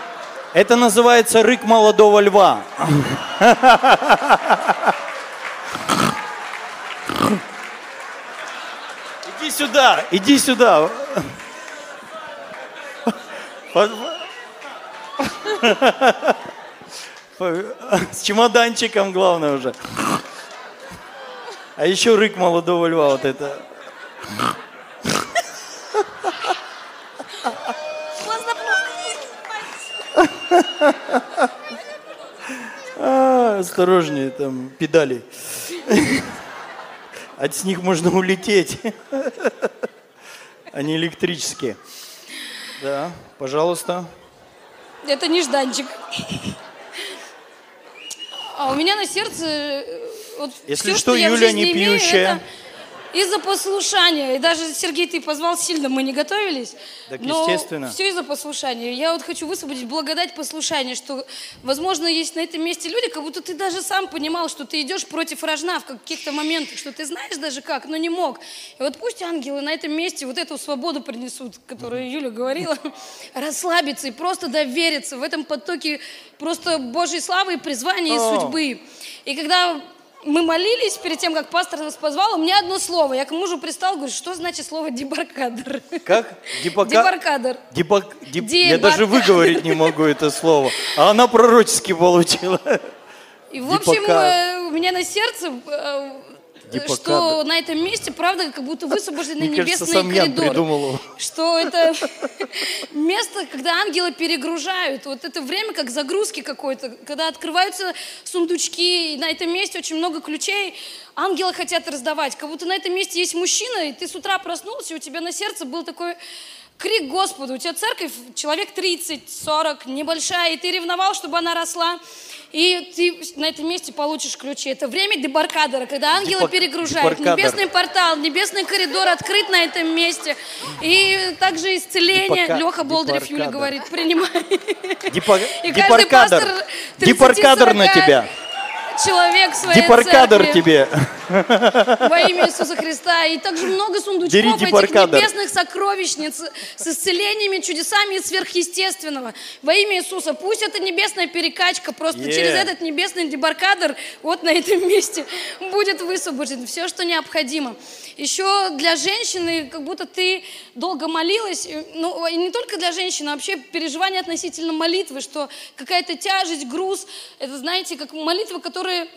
это называется рык молодого льва. Иди сюда, иди сюда. С чемоданчиком главное уже. А еще рык молодого льва вот это. А, осторожнее, там педали. От с них можно улететь. Они электрические. Да, пожалуйста. Это нежданчик. А у меня на сердце э, вот Если всё, что, в Юля не имею, пьющая. это Из-за послушания. И даже, Сергей, ты позвал сильно, мы не готовились. Так, но естественно. все из-за послушания. Я вот хочу высвободить благодать послушания, что, возможно, есть на этом месте люди, как будто ты даже сам понимал, что ты идешь против рожна в каких-то моментах, что ты знаешь даже как, но не мог. И вот пусть ангелы на этом месте вот эту свободу принесут, которую Юля говорила, [LAUGHS] расслабиться и просто довериться в этом потоке просто Божьей славы и призвания и судьбы. И когда мы молились перед тем, как пастор нас позвал, у меня одно слово. Я к мужу пристал, говорю, что значит слово дебаркадр? Как? Дебака- Дебаркадр. Дебак- деб- Дебар- Я даже выговорить не могу это слово. А она пророчески получила. И, в общем, Дебака- э, у меня на сердце, Дебакадр. что на этом месте, правда, как будто высвобождены Мне кажется, небесные Ян коридоры. придумал. Что это [LAUGHS] место, когда ангелы перегружают. Вот это время как загрузки какой-то, когда открываются сундучки, и на этом месте очень много ключей. Ангелы хотят раздавать. Как будто на этом месте есть мужчина, и ты с утра проснулся, и у тебя на сердце был такой крик Господу. У тебя церковь, человек 30-40, небольшая, и ты ревновал, чтобы она росла. И ты на этом месте получишь ключи. Это время дебаркадера, когда ангелы Депак- перегружают. дебаркадер. Небесный портал, небесный коридор открыт на этом месте. И также исцеление. Депака- Леха Болдырев Юля депаркадер. говорит, принимай. Депа- [LAUGHS] И каждый пастор Депаркадр. 30-40 Депаркадр на тебя. Человек в своей Депаркадр церкви. тебе. Во имя Иисуса Христа. И также много Бери сундучков этих депаркадр. небесных сокровищниц с исцелениями, чудесами и сверхъестественного. Во имя Иисуса. Пусть эта небесная перекачка просто Yeah. через этот небесный дебаркадр вот на этом месте будет высвобожден. Все, что необходимо. Еще для женщины, как будто ты долго молилась, и, ну, и не только для женщины, а вообще переживание относительно молитвы, что какая-то тяжесть, груз, это, знаете, как молитвы, которые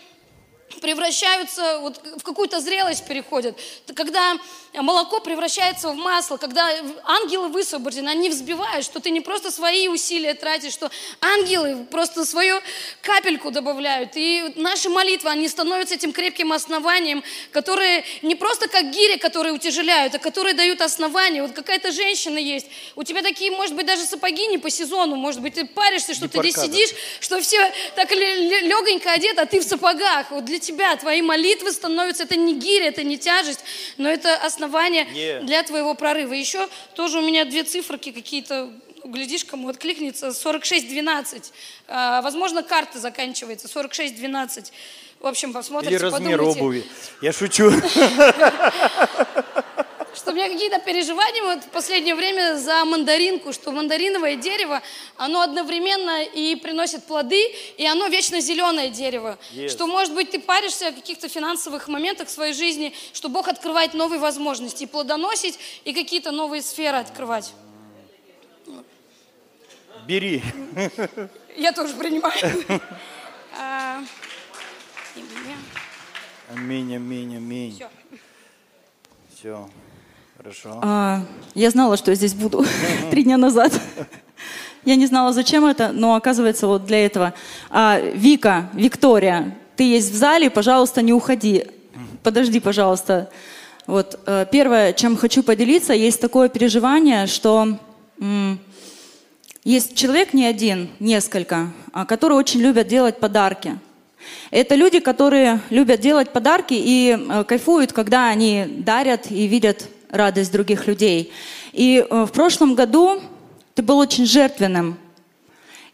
превращаются, вот в какую-то зрелость переходят. Когда молоко превращается в масло, когда ангелы высвобождены, они взбивают, что ты не просто свои усилия тратишь, что ангелы просто свою капельку добавляют. И наши молитвы, они становятся этим крепким основанием, которые не просто как гири, которые утяжеляют, а которые дают основание. Вот какая-то женщина есть, у тебя такие, может быть, даже сапоги не по сезону, может быть, ты паришься, что ты здесь сидишь, что все так легонько одеты, а ты в сапогах. Вот для тебя твои молитвы становятся, это не гиря, это не тяжесть, но это основание Yeah. для твоего прорыва. Еще тоже у меня две циферки какие-то, глядишь, кому откликнется, 4612. А, возможно, карта заканчивается, 4612. В общем, посмотрите, Или размер подумайте. обуви. Я шучу. [LAUGHS] Что у меня какие-то переживания вот в последнее время за мандаринку, что мандариновое дерево, оно одновременно и приносит плоды, и оно вечно зеленое дерево. Yes. Что, может быть, ты паришься о каких-то финансовых моментах в своей жизни, что Бог открывает новые возможности и плодоносить, и какие-то новые сферы открывать. Бери. Я тоже принимаю. А. Аминь, аминь, аминь. Всё. Все. Хорошо. А, я знала, что я здесь буду [LAUGHS] три дня назад. [LAUGHS] Я не знала, зачем это, но оказывается вот для этого. А, Вика, Виктория, ты есть в зале, пожалуйста, не уходи. Подожди, пожалуйста. Вот э, первое, чем хочу поделиться, есть такое переживание, что м, есть человек не один, несколько, а, которые очень любят делать подарки. Это люди, которые любят делать подарки и э, кайфуют, когда они дарят и видят радость других людей. И э, в прошлом году ты был очень жертвенным.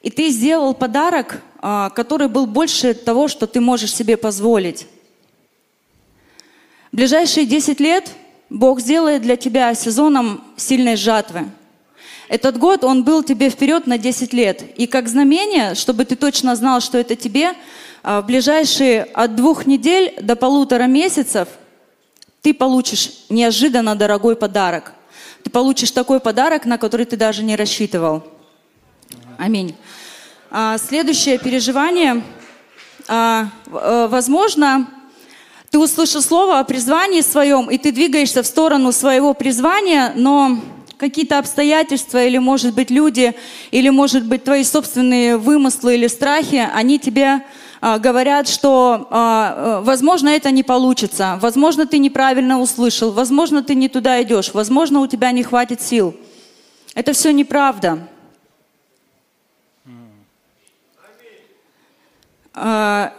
И ты сделал подарок, а, который был больше того, что ты можешь себе позволить. В ближайшие 10 лет Бог сделает для тебя сезоном сильной жатвы. Этот год, он был тебе вперед на 10 лет. И как знамение, чтобы ты точно знал, что это тебе, а, в ближайшие от двух недель до полутора месяцев ты получишь неожиданно дорогой подарок. Ты получишь такой подарок, на который ты даже не рассчитывал. Аминь. А, следующее переживание. А, э, возможно, ты услышал слово о призвании своем, и ты двигаешься в сторону своего призвания, но какие-то обстоятельства, или, может быть, люди, или, может быть, твои собственные вымыслы или страхи, они тебе а, говорят, что, а, э, возможно, это не получится, возможно, ты неправильно услышал, возможно, ты не туда идешь, возможно, у тебя не хватит сил. Это все неправда. А,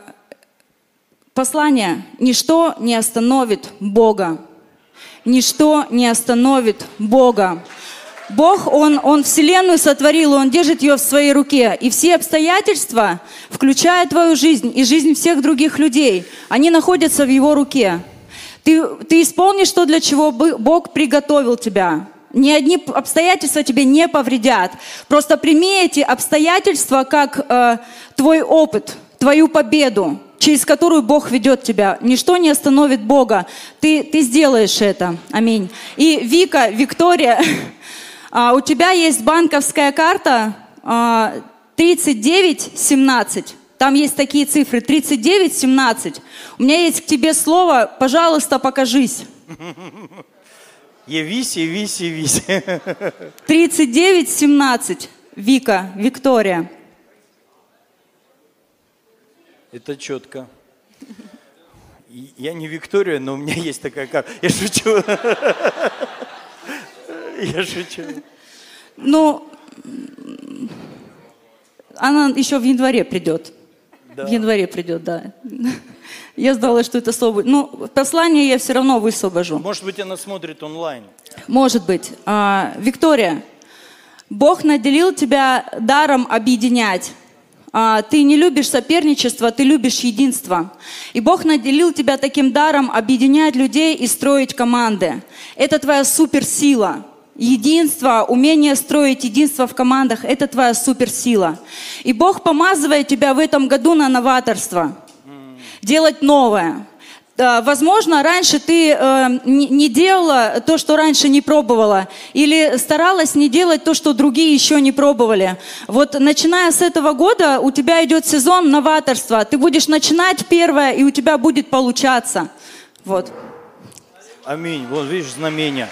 Послание. Ничто не остановит Бога. Ничто не остановит Бога. Бог, он, он Вселенную сотворил, Он держит ее в своей руке. И все обстоятельства, включая твою жизнь и жизнь всех других людей, они находятся в Его руке. Ты, ты исполнишь то, для чего Бог приготовил тебя. Ни одни обстоятельства тебе не повредят. Просто прими эти обстоятельства как э, твой опыт, твою победу, через которую Бог ведет тебя. Ничто не остановит Бога. Ты, ты сделаешь это. Аминь. И Вика, Виктория, [LAUGHS] а, у тебя есть банковская карта а, 3917. Там есть такие цифры. 3917. У меня есть к тебе слово. Пожалуйста, покажись. Явись, явись, явись. 3917. Вика, Виктория. Это четко. Я не Виктория, но у меня есть такая карта. Я шучу. [LAUGHS] [LAUGHS] Я шучу. Ну, она еще в январе придет. Да. В январе придет, да. [LAUGHS] Я знала, что это слово. Ну, послание я все равно высвобожу. Может быть, она смотрит онлайн. Может быть. А, Виктория, Бог наделил тебя даром объединять. А, Ты не любишь соперничество, ты любишь единство. И Бог наделил тебя таким даром объединять людей и строить команды. Это твоя суперсила. Единство, умение строить единство в командах – это твоя суперсила. И Бог помазывает тебя в этом году на новаторство. Делать новое. Да, Возможно, раньше ты э, не делала то, что раньше не пробовала, или старалась не делать то, что другие еще не пробовали. Вот начиная с этого года у тебя идет сезон новаторства. Ты будешь начинать первое, и у тебя будет получаться. Вот. Аминь. Вот видишь знамение.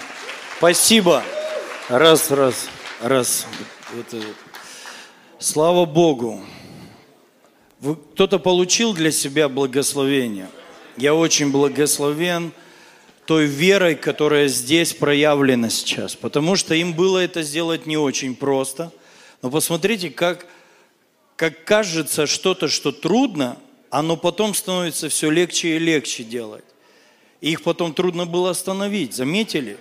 Спасибо. Раз, раз, раз. Это- Слава Богу. Кто-то получил для себя благословение. Я очень благословен той верой, которая здесь проявлена сейчас. Потому что им было это сделать не очень просто. Но посмотрите, как, как кажется что-то, что трудно, оно потом становится все легче и легче делать. И их потом трудно было остановить, заметили?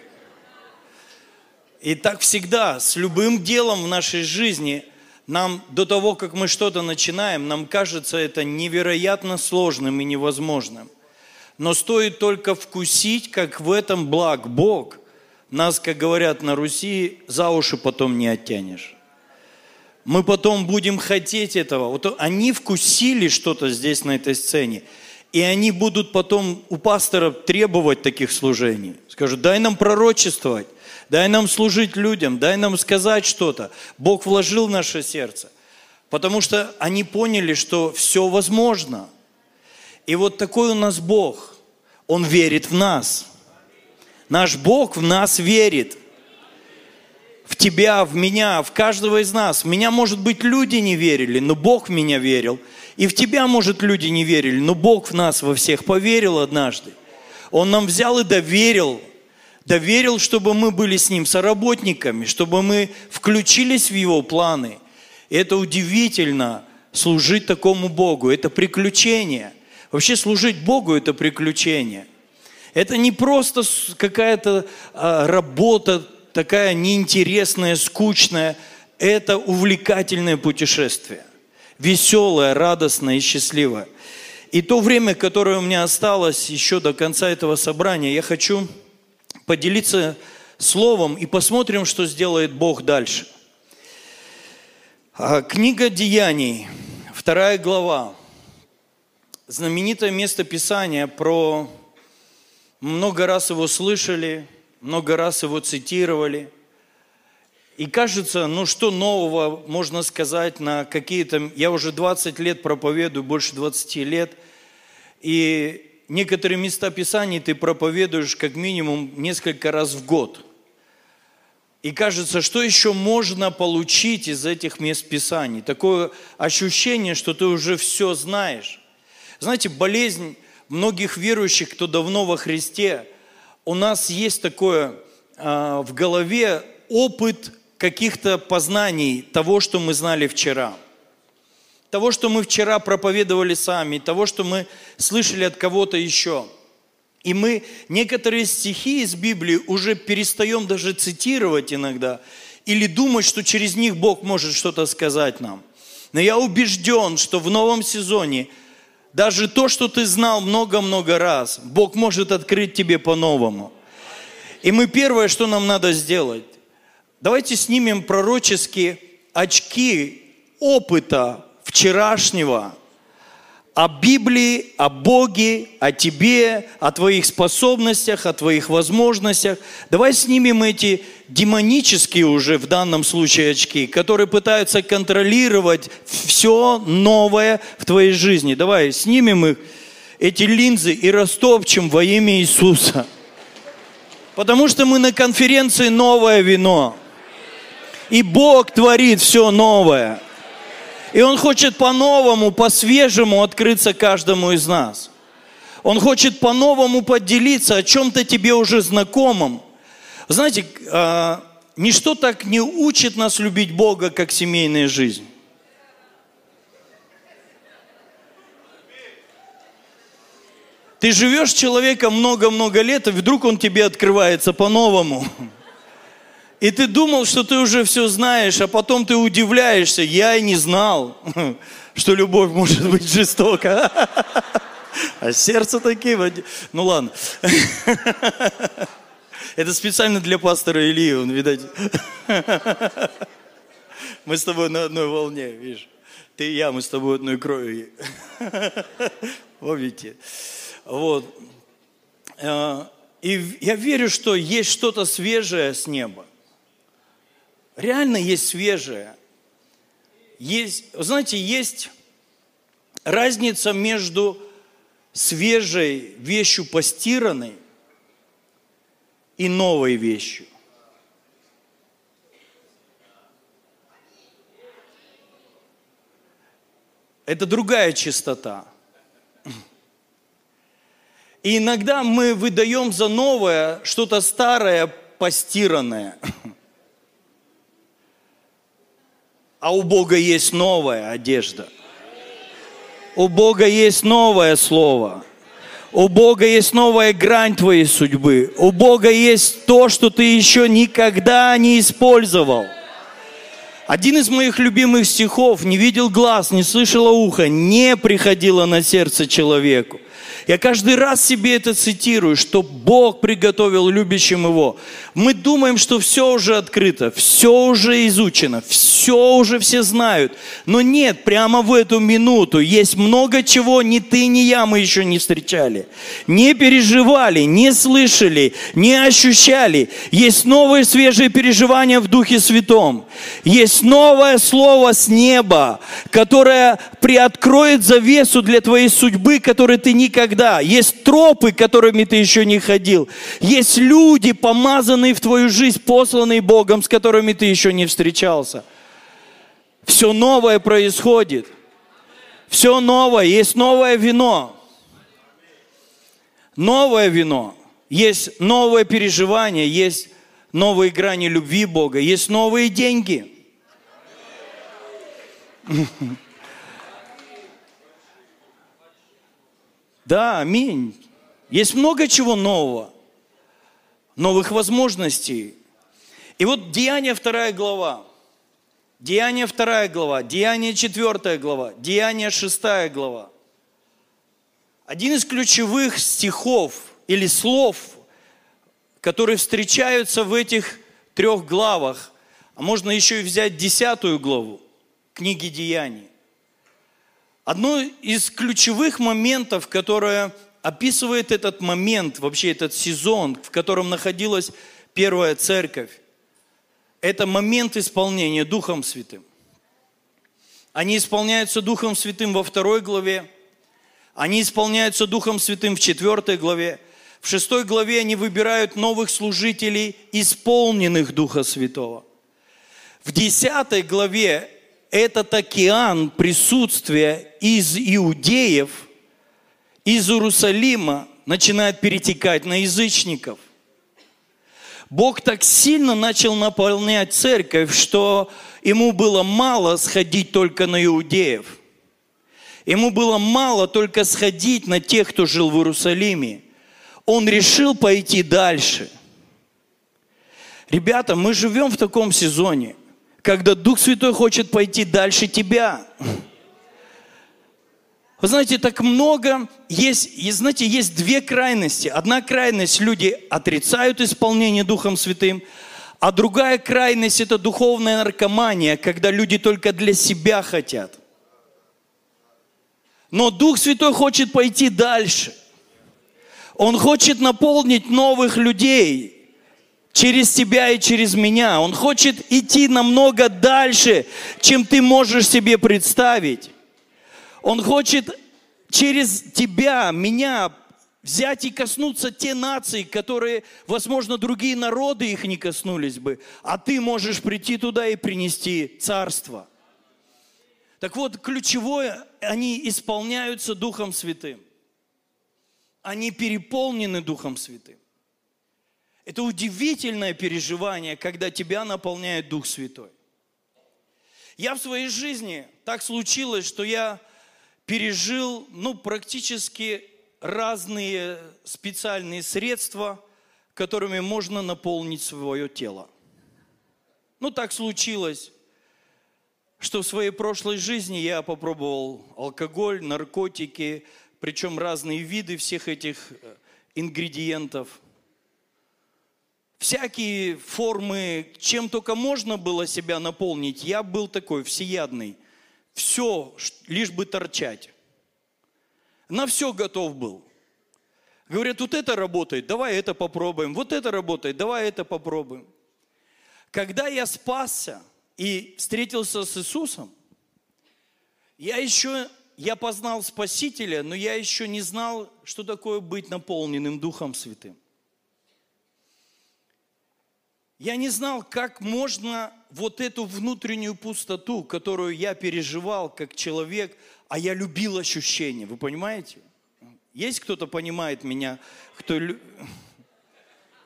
И так всегда, с любым делом в нашей жизни, нам до того, как мы что-то начинаем, нам кажется это невероятно сложным и невозможным. Но стоит только вкусить, как в этом благ Бог, нас, как говорят на Руси, за уши потом не оттянешь. Мы потом будем хотеть этого. Вот они вкусили что-то здесь на этой сцене, и они будут потом у пастора требовать таких служений. Скажут, дай нам пророчествовать, дай нам служить людям, дай нам сказать что-то. Бог вложил в наше сердце. Потому что они поняли, что все возможно. И вот такой у нас Бог. Он верит в нас. Наш Бог в нас верит. В тебя, в меня, в каждого из нас. В меня, может быть, люди не верили, но Бог в меня верил. И в тебя, может, люди не верили, но Бог в нас во всех поверил однажды. Он нам взял и доверил. Доверил, чтобы мы были с Ним соработниками, чтобы мы включились в Его планы. Это удивительно, служить такому Богу. Это приключение. Вообще служить Богу – это приключение. Это не просто какая-то а, работа такая неинтересная, скучная. Это увлекательное путешествие. Веселое, радостное и счастливое. И то время, которое у меня осталось еще до конца этого собрания, я хочу поделиться словом и посмотрим, что сделает Бог дальше. А, книга Деяний, вторая глава. Знаменитое место Писания про... Много раз его слышали, много раз его цитировали. И кажется, ну что нового можно сказать на какие-то... Я уже 20 лет проповедую, больше 20 лет. И некоторые места Писаний ты проповедуешь как минимум несколько раз в год. И кажется, что еще можно получить из этих мест Писаний? Такое ощущение, что ты уже все знаешь. Знаете, болезнь многих верующих, кто давно во Христе, у нас есть такое э, в голове опыт каких-то познаний того, что мы знали вчера. Того, что мы вчера проповедовали сами, того, что мы слышали от кого-то еще. И мы некоторые стихи из Библии уже перестаем даже цитировать иногда или думать, что через них Бог может что-то сказать нам. Но я убежден, что в новом сезоне даже то, что ты знал много-много раз, Бог может открыть тебе по-новому. И мы первое, что нам надо сделать, Давайте снимем пророческие очки опыта вчерашнего о Библии, о Боге, о тебе, о твоих способностях, о твоих возможностях. Давай снимем эти демонические уже в данном случае очки, которые пытаются контролировать все новое в твоей жизни. Давай снимем их, эти линзы, и растопчем во имя Иисуса. Потому что мы на конференции «Новое вино». И Бог творит все новое. И Он хочет по-новому, по-свежему открыться каждому из нас. Он хочет по-новому поделиться о чем-то тебе уже знакомом. Знаете, а, ничто так не учит нас любить Бога, как семейная жизнь. Ты живешь с человеком много-много лет, и вдруг он тебе открывается по-новому. И ты думал, что ты уже все знаешь, а потом ты удивляешься. Я и не знал, [LAUGHS] что любовь может быть жестока. [LAUGHS] А сердце такие... Ну ладно. [LAUGHS] Это специально для пастора Ильи, он, видать. Мы с тобой на одной волне, видишь. Ты и я, мы с тобой одной крови. Помните? Вот. А, и я верю, что есть что-то свежее с неба реально есть свежее. Есть, знаете, есть разница между свежей вещью постиранной и новой вещью. Это другая чистота. И иногда мы выдаем за новое что-то старое, постиранное. А у Бога есть новая одежда. У Бога есть новое слово. У Бога есть новая грань твоей судьбы. У Бога есть то, что ты еще никогда не использовал. Один из моих любимых стихов «Не видел глаз, не слышало ухо, не приходило на сердце человеку». Я каждый раз себе это цитирую, что Бог приготовил любящим Его. Мы думаем, что все уже открыто, все уже изучено, все уже все знают. Но нет, прямо в эту минуту есть много чего ни ты, ни я мы еще не встречали. Не переживали, не слышали, не ощущали. Есть новые свежие переживания в Духе Святом. Есть новое слово с неба, которое приоткроет завесу для твоей судьбы, которой ты никогда. Есть тропы, которыми ты еще не ходил. Есть люди, помазанные в твою жизнь, посланные Богом, с которыми ты еще не встречался. Все новое происходит. Все новое. Есть новое вино. Новое вино. Есть новое переживание, есть новые грани любви Бога, есть новые деньги. Да, аминь. Есть много чего нового, новых возможностей. И вот Деяние вторая глава, Деяние вторая глава, Деяние четвертая глава, Деяние шестая глава. Один из ключевых стихов или слов, которые встречаются в этих трех главах, а можно еще и взять десятую главу книги Деяний. Одно из ключевых моментов, которое описывает этот момент, вообще этот сезон, в котором находилась первая церковь, это момент исполнения Духом Святым. Они исполняются Духом Святым во второй главе, они исполняются Духом Святым в четвертой главе. В шестой главе они выбирают новых служителей, исполненных Духа Святого. В десятой главе этот океан присутствия из иудеев, из Иерусалима начинает перетекать на язычников. Бог так сильно начал наполнять церковь, что ему было мало сходить только на иудеев. Ему было мало только сходить на тех, кто жил в Иерусалиме. Он решил пойти дальше. Ребята, мы живем в таком сезоне – когда Дух Святой хочет пойти дальше тебя. Вы знаете, так много есть, и знаете, есть две крайности. Одна крайность, люди отрицают исполнение Духом Святым, а другая крайность – это духовная наркомания, когда люди только для себя хотят. Но Дух Святой хочет пойти дальше. Он хочет наполнить новых людей – через тебя и через меня. Он хочет идти намного дальше, чем ты можешь себе представить. Он хочет через тебя, меня взять и коснуться те нации, которые, возможно, другие народы их не коснулись бы, а ты можешь прийти туда и принести царство. Так вот, ключевое, они исполняются Духом Святым. Они переполнены Духом Святым. Это удивительное переживание, когда тебя наполняет Дух Святой. Я в своей жизни так случилось, что я пережил ну, практически разные специальные средства, которыми можно наполнить свое тело. Ну, так случилось, что в своей прошлой жизни я попробовал алкоголь, наркотики, причем разные виды всех этих э, ингредиентов – всякие формы, чем только можно было себя наполнить. Я был такой всеядный. Все, лишь бы торчать. На все готов был. Говорят, вот это работает, давай это попробуем. Вот это работает, давай это попробуем. Когда я спасся и встретился с Иисусом, я еще, я познал Спасителя, но я еще не знал, что такое быть наполненным Духом Святым. Я не знал, как можно вот эту внутреннюю пустоту, которую я переживал как человек, а я любил ощущения, вы понимаете? Есть кто-то понимает меня, кто...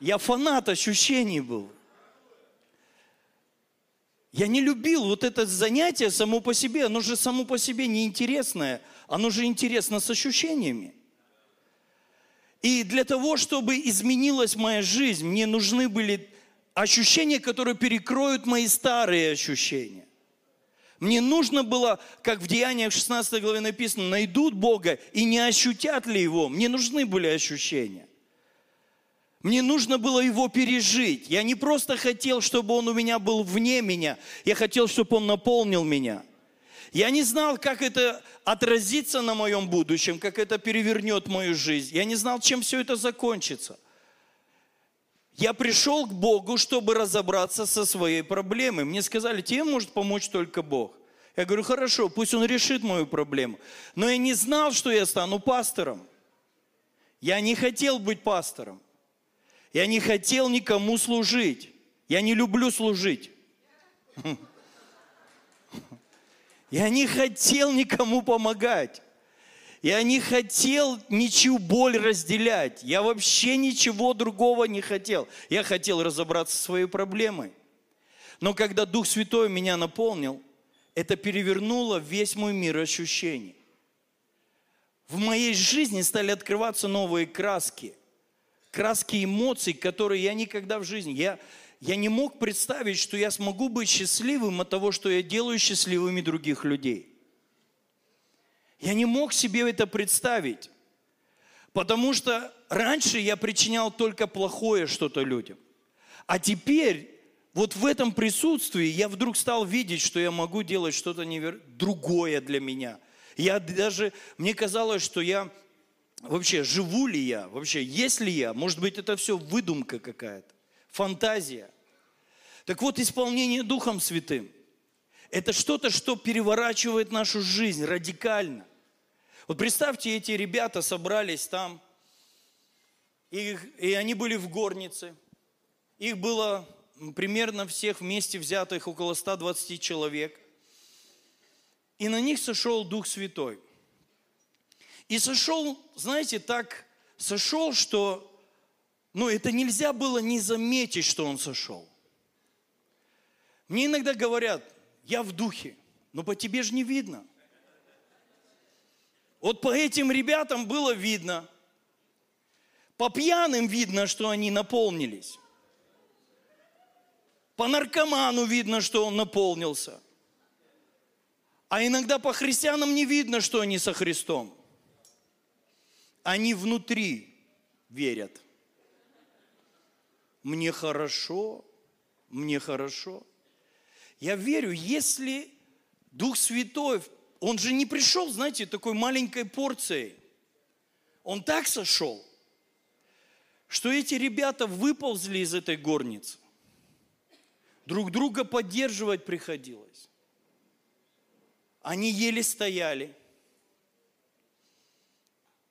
Я фанат ощущений был. Я не любил вот это занятие само по себе, оно же само по себе неинтересное, оно же интересно с ощущениями. И для того, чтобы изменилась моя жизнь, мне нужны были ощущения, которые перекроют мои старые ощущения. Мне нужно было, как в Деяниях 16 главе написано, найдут Бога и не ощутят ли Его. Мне нужны были ощущения. Мне нужно было его пережить. Я не просто хотел, чтобы он у меня был вне меня. Я хотел, чтобы он наполнил меня. Я не знал, как это отразится на моем будущем, как это перевернет мою жизнь. Я не знал, чем все это закончится. Я пришел к Богу, чтобы разобраться со своей проблемой. Мне сказали, тебе может помочь только Бог. Я говорю, хорошо, пусть Он решит мою проблему. Но я не знал, что я стану пастором. Я не хотел быть пастором. Я не хотел никому служить. Я не люблю служить. [LAUGHS] Я не хотел никому помогать. Я не хотел ничью боль разделять. Я вообще ничего другого не хотел. Я хотел разобраться со своей проблемой. Но когда Дух Святой меня наполнил, это перевернуло весь мой мир ощущений. В моей жизни стали открываться новые краски краски эмоций, которые я никогда в жизни... Я, я не мог представить, что я смогу быть счастливым от того, что я делаю счастливыми других людей. Я не мог себе это представить. Потому что раньше я причинял только плохое что-то людям. А теперь, вот в этом присутствии, я вдруг стал видеть, что я могу делать что-то невер... другое для меня. Я даже, мне казалось, что я вообще живу ли я, вообще есть ли я, может быть это все выдумка какая-то, фантазия. Так вот, исполнение Духом Святым – это что-то, что переворачивает нашу жизнь радикально. Вот представьте, эти ребята собрались там, и, и они были в горнице. Их было примерно всех вместе взятых около 120 человек. И на них сошел Дух Святой – и сошел, знаете, так сошел, что, ну, это нельзя было не заметить, что он сошел. Мне иногда говорят, я в духе, но по тебе же не видно. Вот по этим ребятам было видно. По пьяным видно, что они наполнились. По наркоману видно, что он наполнился. А иногда по христианам не видно, что они со Христом они внутри верят. Мне хорошо, мне хорошо. Я верю, если Дух Святой, Он же не пришел, знаете, такой маленькой порцией. Он так сошел, что эти ребята выползли из этой горницы. Друг друга поддерживать приходилось. Они еле стояли.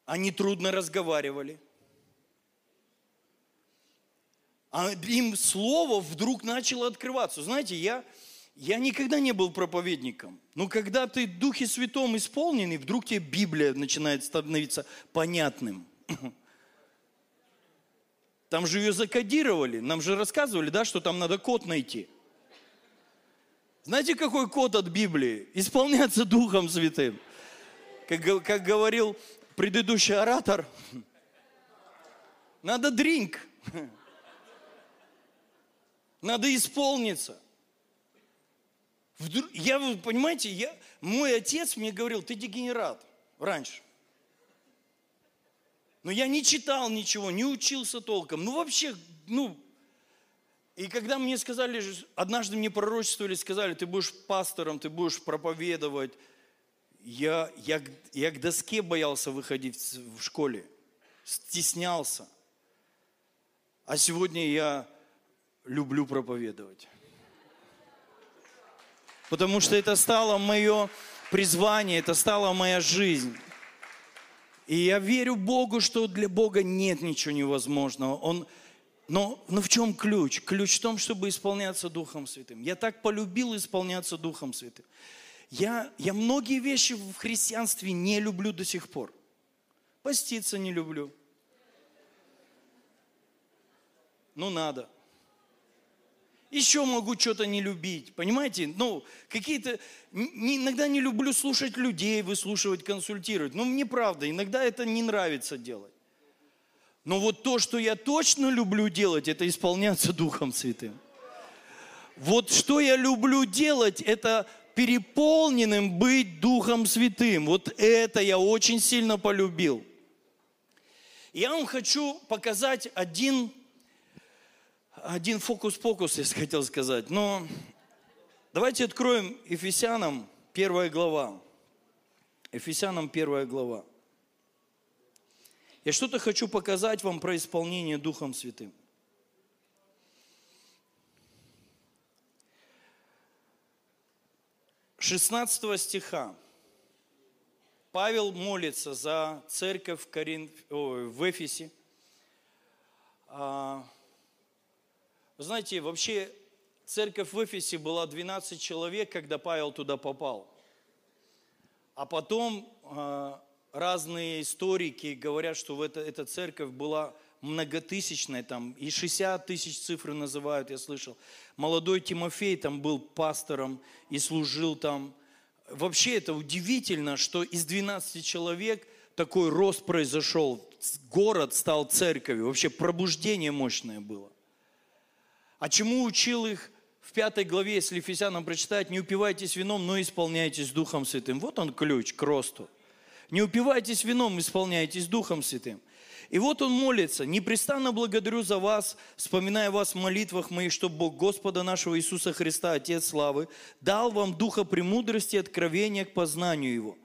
Они трудно разговаривали. А им слово вдруг начало открываться. Знаете, я, я никогда не был проповедником. Но когда ты Духе Святом исполненный, вдруг тебе Библия начинает становиться понятным. [CLEARS THROAT] Там же ее закодировали. Нам же рассказывали, да, что там надо код найти. Знаете, какой код от Библии? Исполняться Духом Святым. Как, как говорил предыдущий оратор, [LAUGHS] надо дринк. [LAUGHS] Надо исполниться. Вдруг, я, вы понимаете, я, мой отец мне говорил, ты дегенерат раньше. Но я не читал ничего, не учился толком. Ну вообще, ну, и когда мне сказали, однажды мне пророчествовали, сказали, ты будешь пастором, ты будешь проповедовать, я, я, я к доске боялся выходить в школе, стеснялся. А сегодня я люблю проповедовать. Потому что это стало мое призвание, это стала моя жизнь. И я верю Богу, что для Бога нет ничего невозможного. Он, но, но в чем ключ? Ключ в том, чтобы исполняться Духом Святым. Я так полюбил исполняться Духом Святым. Я, я многие вещи в христианстве не люблю до сих пор. Поститься не люблю. Ну, надо. Еще могу что-то не любить, понимаете? Ну, какие-то... Иногда не люблю слушать людей, выслушивать, консультировать. Ну, мне правда, иногда это не нравится делать. Но вот то, что я точно люблю делать, это исполняться Духом Святым. Вот что я люблю делать, это переполненным быть Духом Святым. Вот это я очень сильно полюбил. Я вам хочу показать один, один фокус-покус, я [LAUGHS] хотел сказать. Но давайте откроем Ефесянам первая глава. Ефесянам первая глава. Я что-то хочу показать вам про исполнение Духом Святым. 16 стиха. Павел молится за церковь в, Эфесе. Вы знаете, вообще церковь в Эфесе была 12 человек, когда Павел туда попал. А потом а, разные историки говорят, что в это, эта церковь была многотысячная, там и 60 тысяч цифры называют, я слышал. Молодой Тимофей там был пастором и служил там. Вообще это удивительно, что из 12 человек такой рост произошел. Город стал церковью. Вообще пробуждение мощное было. А чему учил их в пятой главе, если Ефесянам прочитать, не упивайтесь вином, но исполняйтесь Духом Святым. Вот он ключ к росту. Не упивайтесь вином, исполняйтесь Духом Святым. И вот он молится, непрестанно благодарю за вас, вспоминая вас в молитвах моих, чтобы Бог Господа нашего Иисуса Христа, Отец Славы, дал вам духа премудрости и откровения к познанию Его.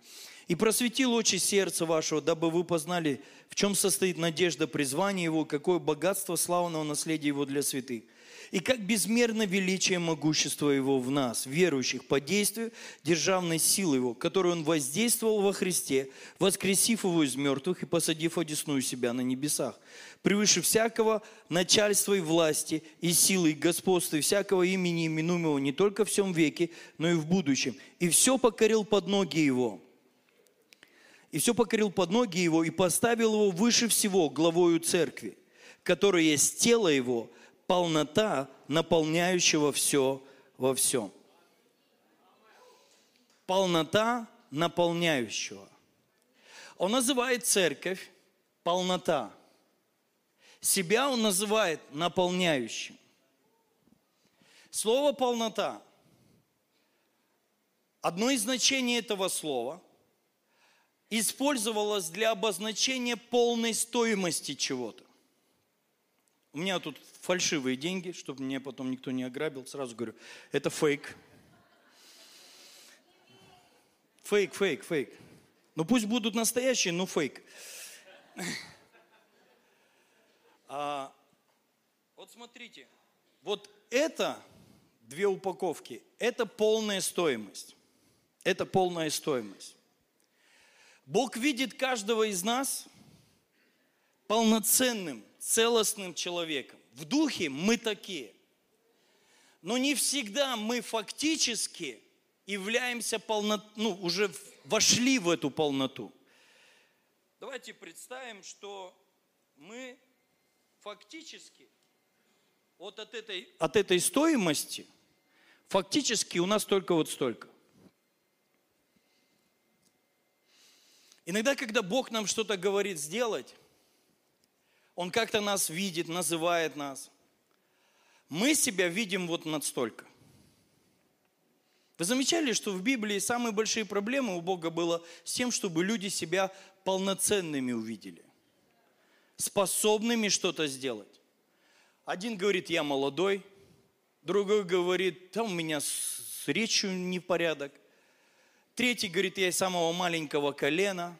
И просветил очи сердца вашего, дабы вы познали, в чем состоит надежда призвания Его, какое богатство славного наследия Его для святых и как безмерно величие могущества Его в нас, верующих, по действию державной силы Его, которую Он воздействовал во Христе, воскресив Его из мертвых и посадив одесную себя на небесах, превыше всякого начальства и власти, и силы, и господства, и всякого имени именуемого не только в всем веке, но и в будущем. И все покорил под ноги Его. И все покорил под ноги Его, и поставил Его выше всего главою церкви, которая есть тело Его – полнота наполняющего все во всем. Полнота наполняющего. Он называет церковь полнота. Себя он называет наполняющим. Слово полнота. Одно из значений этого слова использовалось для обозначения полной стоимости чего-то. У меня тут фальшивые деньги, чтобы меня потом никто не ограбил. Сразу говорю, это фейк. Фейк, фейк, фейк. Ну пусть будут настоящие, но фейк. А, вот смотрите, вот это две упаковки, это полная стоимость. Это полная стоимость. Бог видит каждого из нас полноценным, целостным человеком. В духе мы такие. Но не всегда мы фактически являемся полно, ну, уже вошли в эту полноту. Давайте представим, что мы фактически вот от этой, от этой стоимости фактически у нас только вот столько. Иногда, когда Бог нам что-то говорит сделать, он как-то нас видит, называет нас. Мы себя видим вот настолько. Вы замечали, что в Библии самые большие проблемы у Бога было с тем, чтобы люди себя полноценными увидели, способными что-то сделать. Один говорит, я молодой, другой говорит, там у меня с речью не порядок, третий говорит, я из самого маленького колена,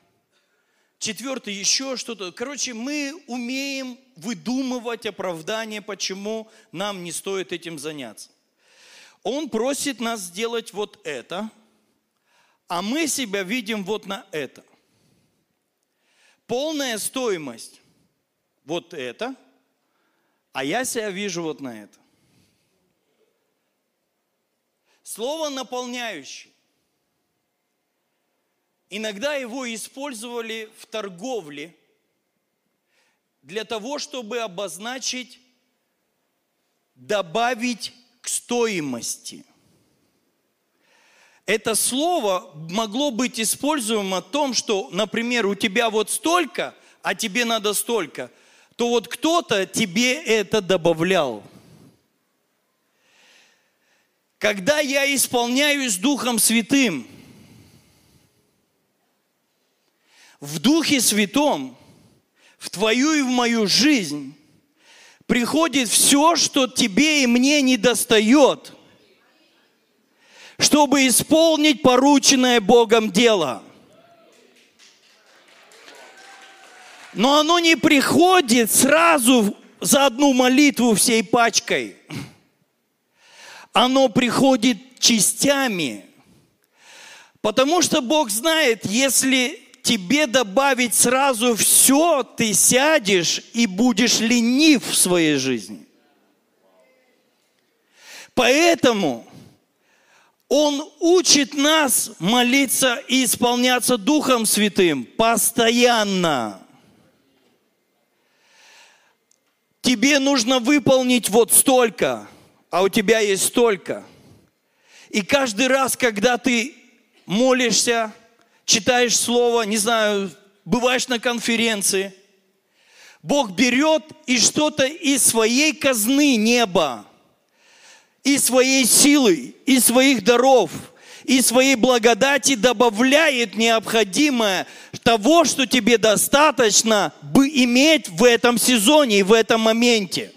четвертый еще что-то. Короче, мы умеем выдумывать оправдание, почему нам не стоит этим заняться. Он просит нас сделать вот это, а мы себя видим вот на это. Полная стоимость вот это, а я себя вижу вот на это. Слово наполняющий. Иногда его использовали в торговле для того, чтобы обозначить, добавить к стоимости. Это слово могло быть используемо о том, что, например, у тебя вот столько, а тебе надо столько, то вот кто-то тебе это добавлял – Когда я исполняюсь Духом Святым, в Духе Святом, в твою и в мою жизнь приходит все, что тебе и мне не достает, чтобы исполнить порученное Богом дело. Но оно не приходит сразу за одну молитву всей пачкой. Оно приходит частями. Потому что Бог знает, если тебе добавить сразу все, ты сядешь и будешь ленив в своей жизни. Поэтому Он учит нас молиться и исполняться Духом Святым постоянно. Тебе нужно выполнить вот столько, а у тебя есть столько. И каждый раз, когда ты молишься, читаешь слово, не знаю, бываешь на конференции, Бог берет и что-то из своей казны неба, из своей силы, из своих даров, из своей благодати добавляет необходимое того, что тебе достаточно бы иметь в этом сезоне и в этом моменте.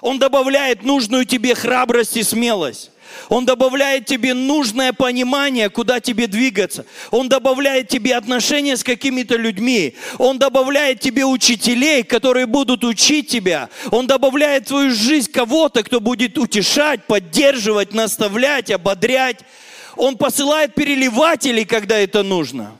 Он добавляет нужную тебе храбрость и смелость. Он добавляет тебе нужное понимание, куда тебе двигаться. Он добавляет тебе отношения с какими-то людьми. Он добавляет тебе учителей, которые будут учить тебя. Он добавляет в твою жизнь кого-то, кто будет утешать, поддерживать, наставлять, ободрять. Он посылает переливателей, когда это нужно.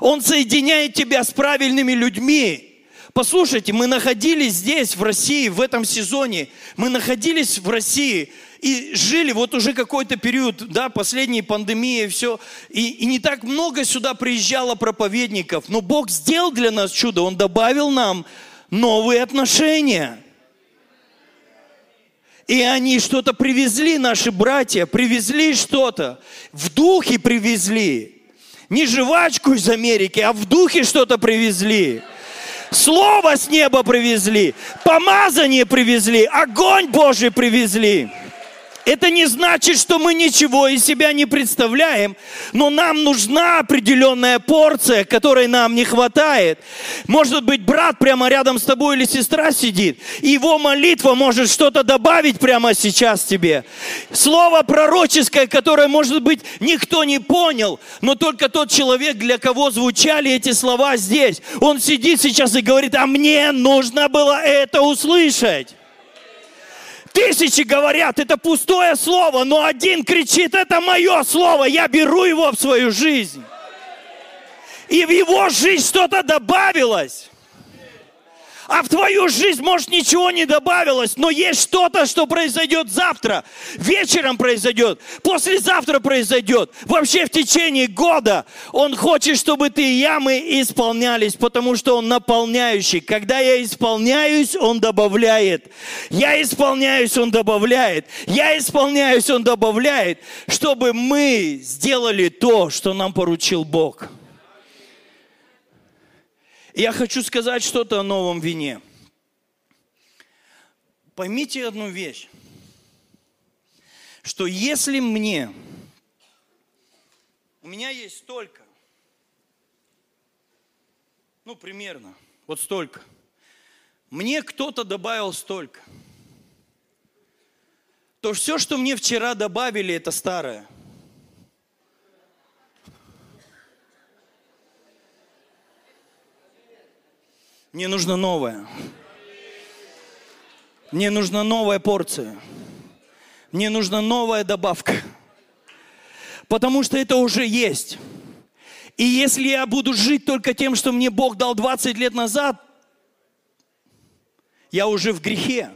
Он соединяет тебя с правильными людьми. Послушайте, мы находились здесь, в России, в этом сезоне. Мы находились в России и жили вот уже какой-то период, да, последней пандемии все. И, и не так много сюда приезжало проповедников. Но Бог сделал для нас чудо. Он добавил нам новые отношения. И они что-то привезли, наши братья, привезли что-то. В духе привезли. Не жвачку из Америки, а в духе что-то привезли. Слово с неба привезли, помазание привезли, огонь Божий привезли. Это не значит, что мы ничего из себя не представляем, но нам нужна определенная порция, которой нам не хватает. Может быть, брат прямо рядом с тобой или сестра сидит, и его молитва может что-то добавить прямо сейчас тебе. Слово пророческое, которое, может быть, никто не понял, но только тот человек, для кого звучали эти слова здесь, он сидит сейчас и говорит, а мне нужно было это услышать. Тысячи говорят, это пустое слово, но один кричит, это мое слово, я беру его в свою жизнь. И в его жизнь что-то добавилось а в твою жизнь, может, ничего не добавилось, но есть что-то, что произойдет завтра, вечером произойдет, послезавтра произойдет, вообще в течение года. Он хочет, чтобы ты и я, мы исполнялись, потому что Он наполняющий. Когда я исполняюсь, Он добавляет. Я исполняюсь, Он добавляет. Я исполняюсь, Он добавляет, чтобы мы сделали то, что нам поручил Бог. Я хочу сказать что-то о новом вине. Поймите одну вещь, что если мне, у меня есть столько, ну примерно, вот столько, мне кто-то добавил столько, то все, что мне вчера добавили, это старое – Мне нужно новое. Мне нужна новая порция. Мне нужна новая добавка. Потому что это уже есть. И если я буду жить только тем, что мне Бог дал 20 лет назад, я уже в грехе.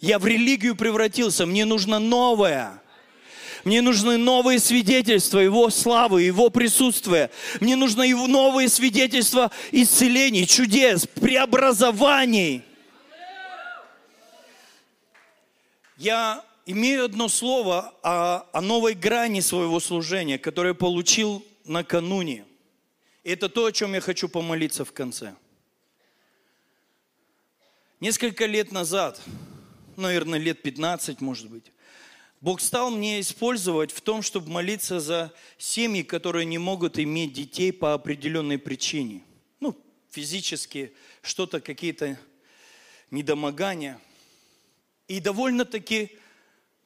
Я в религию превратился. Мне нужно новое. Мне нужны новые свидетельства Его славы, Его присутствия. Мне нужны новые свидетельства исцелений, чудес, преобразований. Я имею одно слово о, о новой грани своего служения, которое получил накануне. И это то, о чем я хочу помолиться в конце. Несколько лет назад, наверное, лет 15, может быть, Бог стал мне использовать в том, чтобы молиться за семьи, которые не могут иметь детей по определенной причине. Ну, физически, что-то, какие-то недомогания. И довольно-таки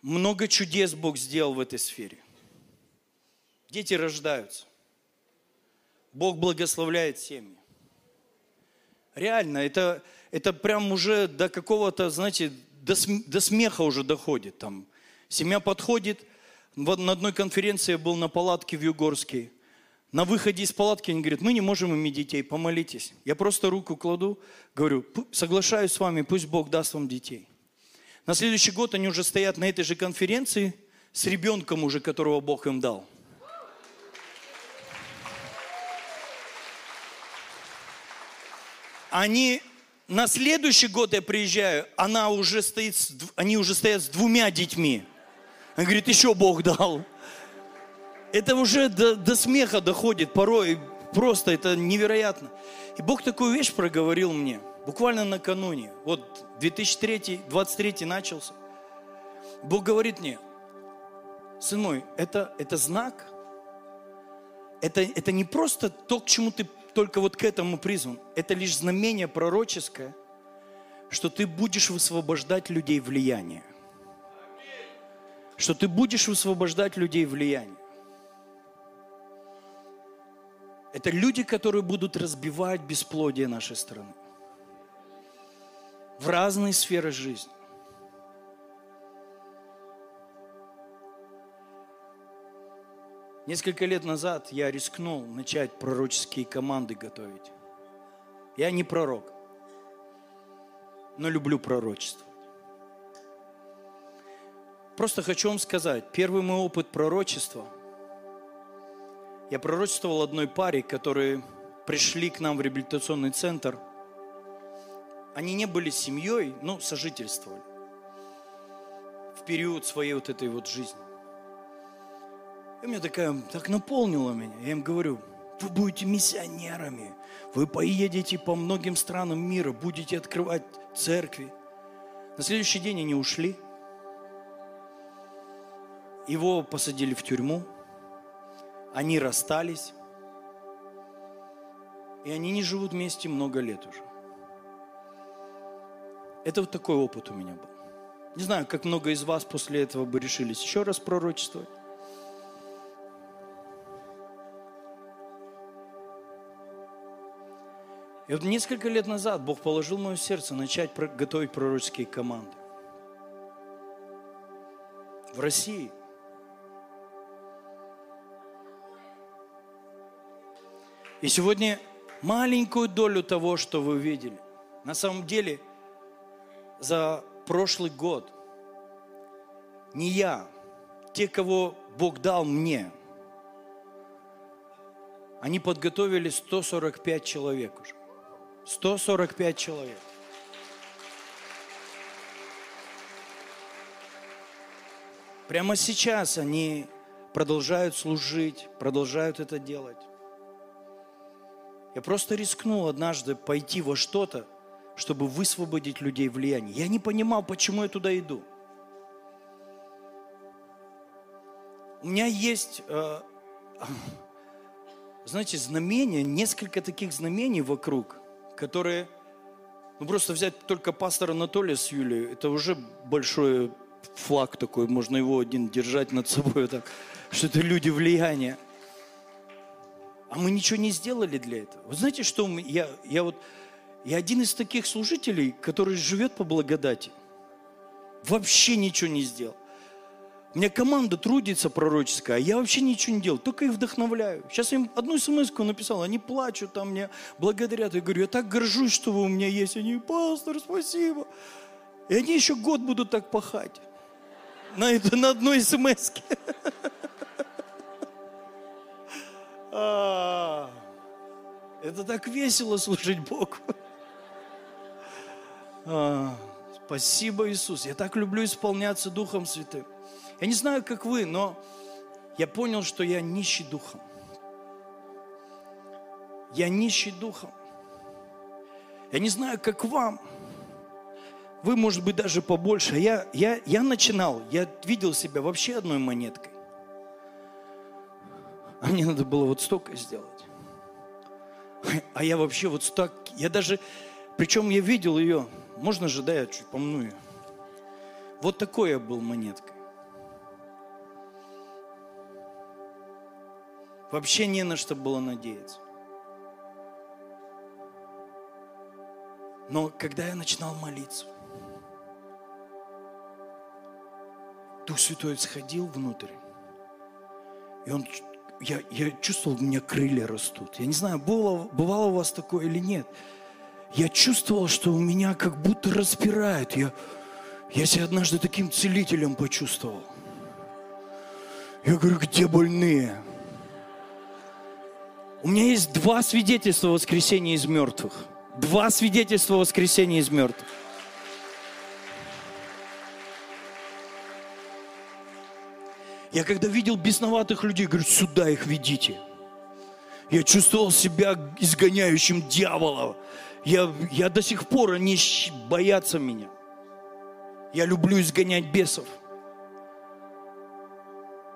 много чудес Бог сделал в этой сфере. Дети рождаются. Бог благословляет семьи. Реально, это, это прям уже до какого-то, знаете, до, до смеха уже доходит. Там семья подходит. Вот на одной конференции я был на палатке в Югорске. На выходе из палатки они говорят, мы не можем иметь детей, помолитесь. Я просто руку кладу, говорю, соглашаюсь с вами, пусть Бог даст вам детей. На следующий год они уже стоят на этой же конференции с ребенком уже, которого Бог им дал. Они на следующий год я приезжаю, она уже стоит, они уже стоят с двумя детьми. Он говорит, еще Бог дал. Это уже до, до смеха доходит порой. Просто это невероятно. И Бог такую вещь проговорил мне, буквально накануне. Вот 2003, 23 начался. Бог говорит мне, сын мой, это, это знак. Это, это не просто то, к чему ты только вот к этому призван. Это лишь знамение пророческое, что ты будешь высвобождать людей влияния. Что ты будешь высвобождать людей влияния. Это люди, которые будут разбивать бесплодие нашей страны. В разные сферы жизни. Несколько лет назад я рискнул начать пророческие команды готовить. Я не пророк, но люблю пророчество. Просто хочу вам сказать, первый мой опыт пророчества, я пророчествовал одной паре, которые пришли к нам в реабилитационный центр. Они не были семьей, но сожительствовали в период своей вот этой вот жизни. И меня такая, так наполнила меня. Я им говорю, вы будете миссионерами, вы поедете по многим странам мира, будете открывать церкви. На следующий день они ушли. Его посадили в тюрьму. Они расстались. И они не живут вместе много лет уже. Это вот такой опыт у меня был. Не знаю, как много из вас после этого бы решились еще раз пророчествовать. И вот несколько лет назад Бог положил в мое сердце начать готовить пророческие команды. В России. И сегодня маленькую долю того, что вы видели. На самом деле, за прошлый год не я, те, кого Бог дал мне, они подготовили 145 человек уже. 145 человек. Прямо сейчас они продолжают служить, продолжают это делать. Я просто рискнул однажды пойти во что-то, чтобы высвободить людей влияние. Я не понимал, почему я туда иду. У меня есть, э, [CLEARS THROAT] знаете, знамения, несколько таких знамений вокруг – которые, ну просто взять только пастора Анатолия с Юлией, это уже большой флаг такой, можно его один держать над собой так, что это люди влияния. А мы ничего не сделали для этого. Вы знаете, что я, я вот, я один из таких служителей, который живет по благодати. Вообще ничего не сделал. У меня команда трудится пророческая, а я вообще ничего не делаю, только их вдохновляю. Сейчас я им одну смс написал, они плачут, там мне благодарят. Я говорю, я так горжусь, что вы у меня есть. Они, пастор, спасибо. И они еще год будут так пахать. На, это, на одной смс [LAUGHS] а, Это так весело служить Богу. А, спасибо, Иисус. Я так люблю исполняться Духом Святым. Я не знаю, как вы, но я понял, что я нищий духом. Я нищий духом. Я не знаю, как вам, Вы, может быть, даже побольше. Я, я, я начинал, я видел себя вообще одной монеткой. А мне надо было вот столько сделать. А я вообще вот так, я даже, причем я видел ее, можно же, да, я чуть помну ее. Вот такой я был монеткой. Вообще не на что было надеяться. Но когда я начинал молиться, Дух Святой сходил внутрь, и он, я, я чувствовал, у меня крылья растут. Я не знаю, было, бывало у вас такое или нет. Я чувствовал, что у меня как будто распирает. Я, я себя однажды таким целителем почувствовал. Я говорю, где больные? У меня есть два свидетельства воскресения из мертвых. Два свидетельства воскресения из мертвых. Я когда видел бесноватых людей, говорю, сюда их ведите. Я чувствовал себя изгоняющим дьявола. Я, я до сих пор, они боятся меня. Я люблю изгонять бесов.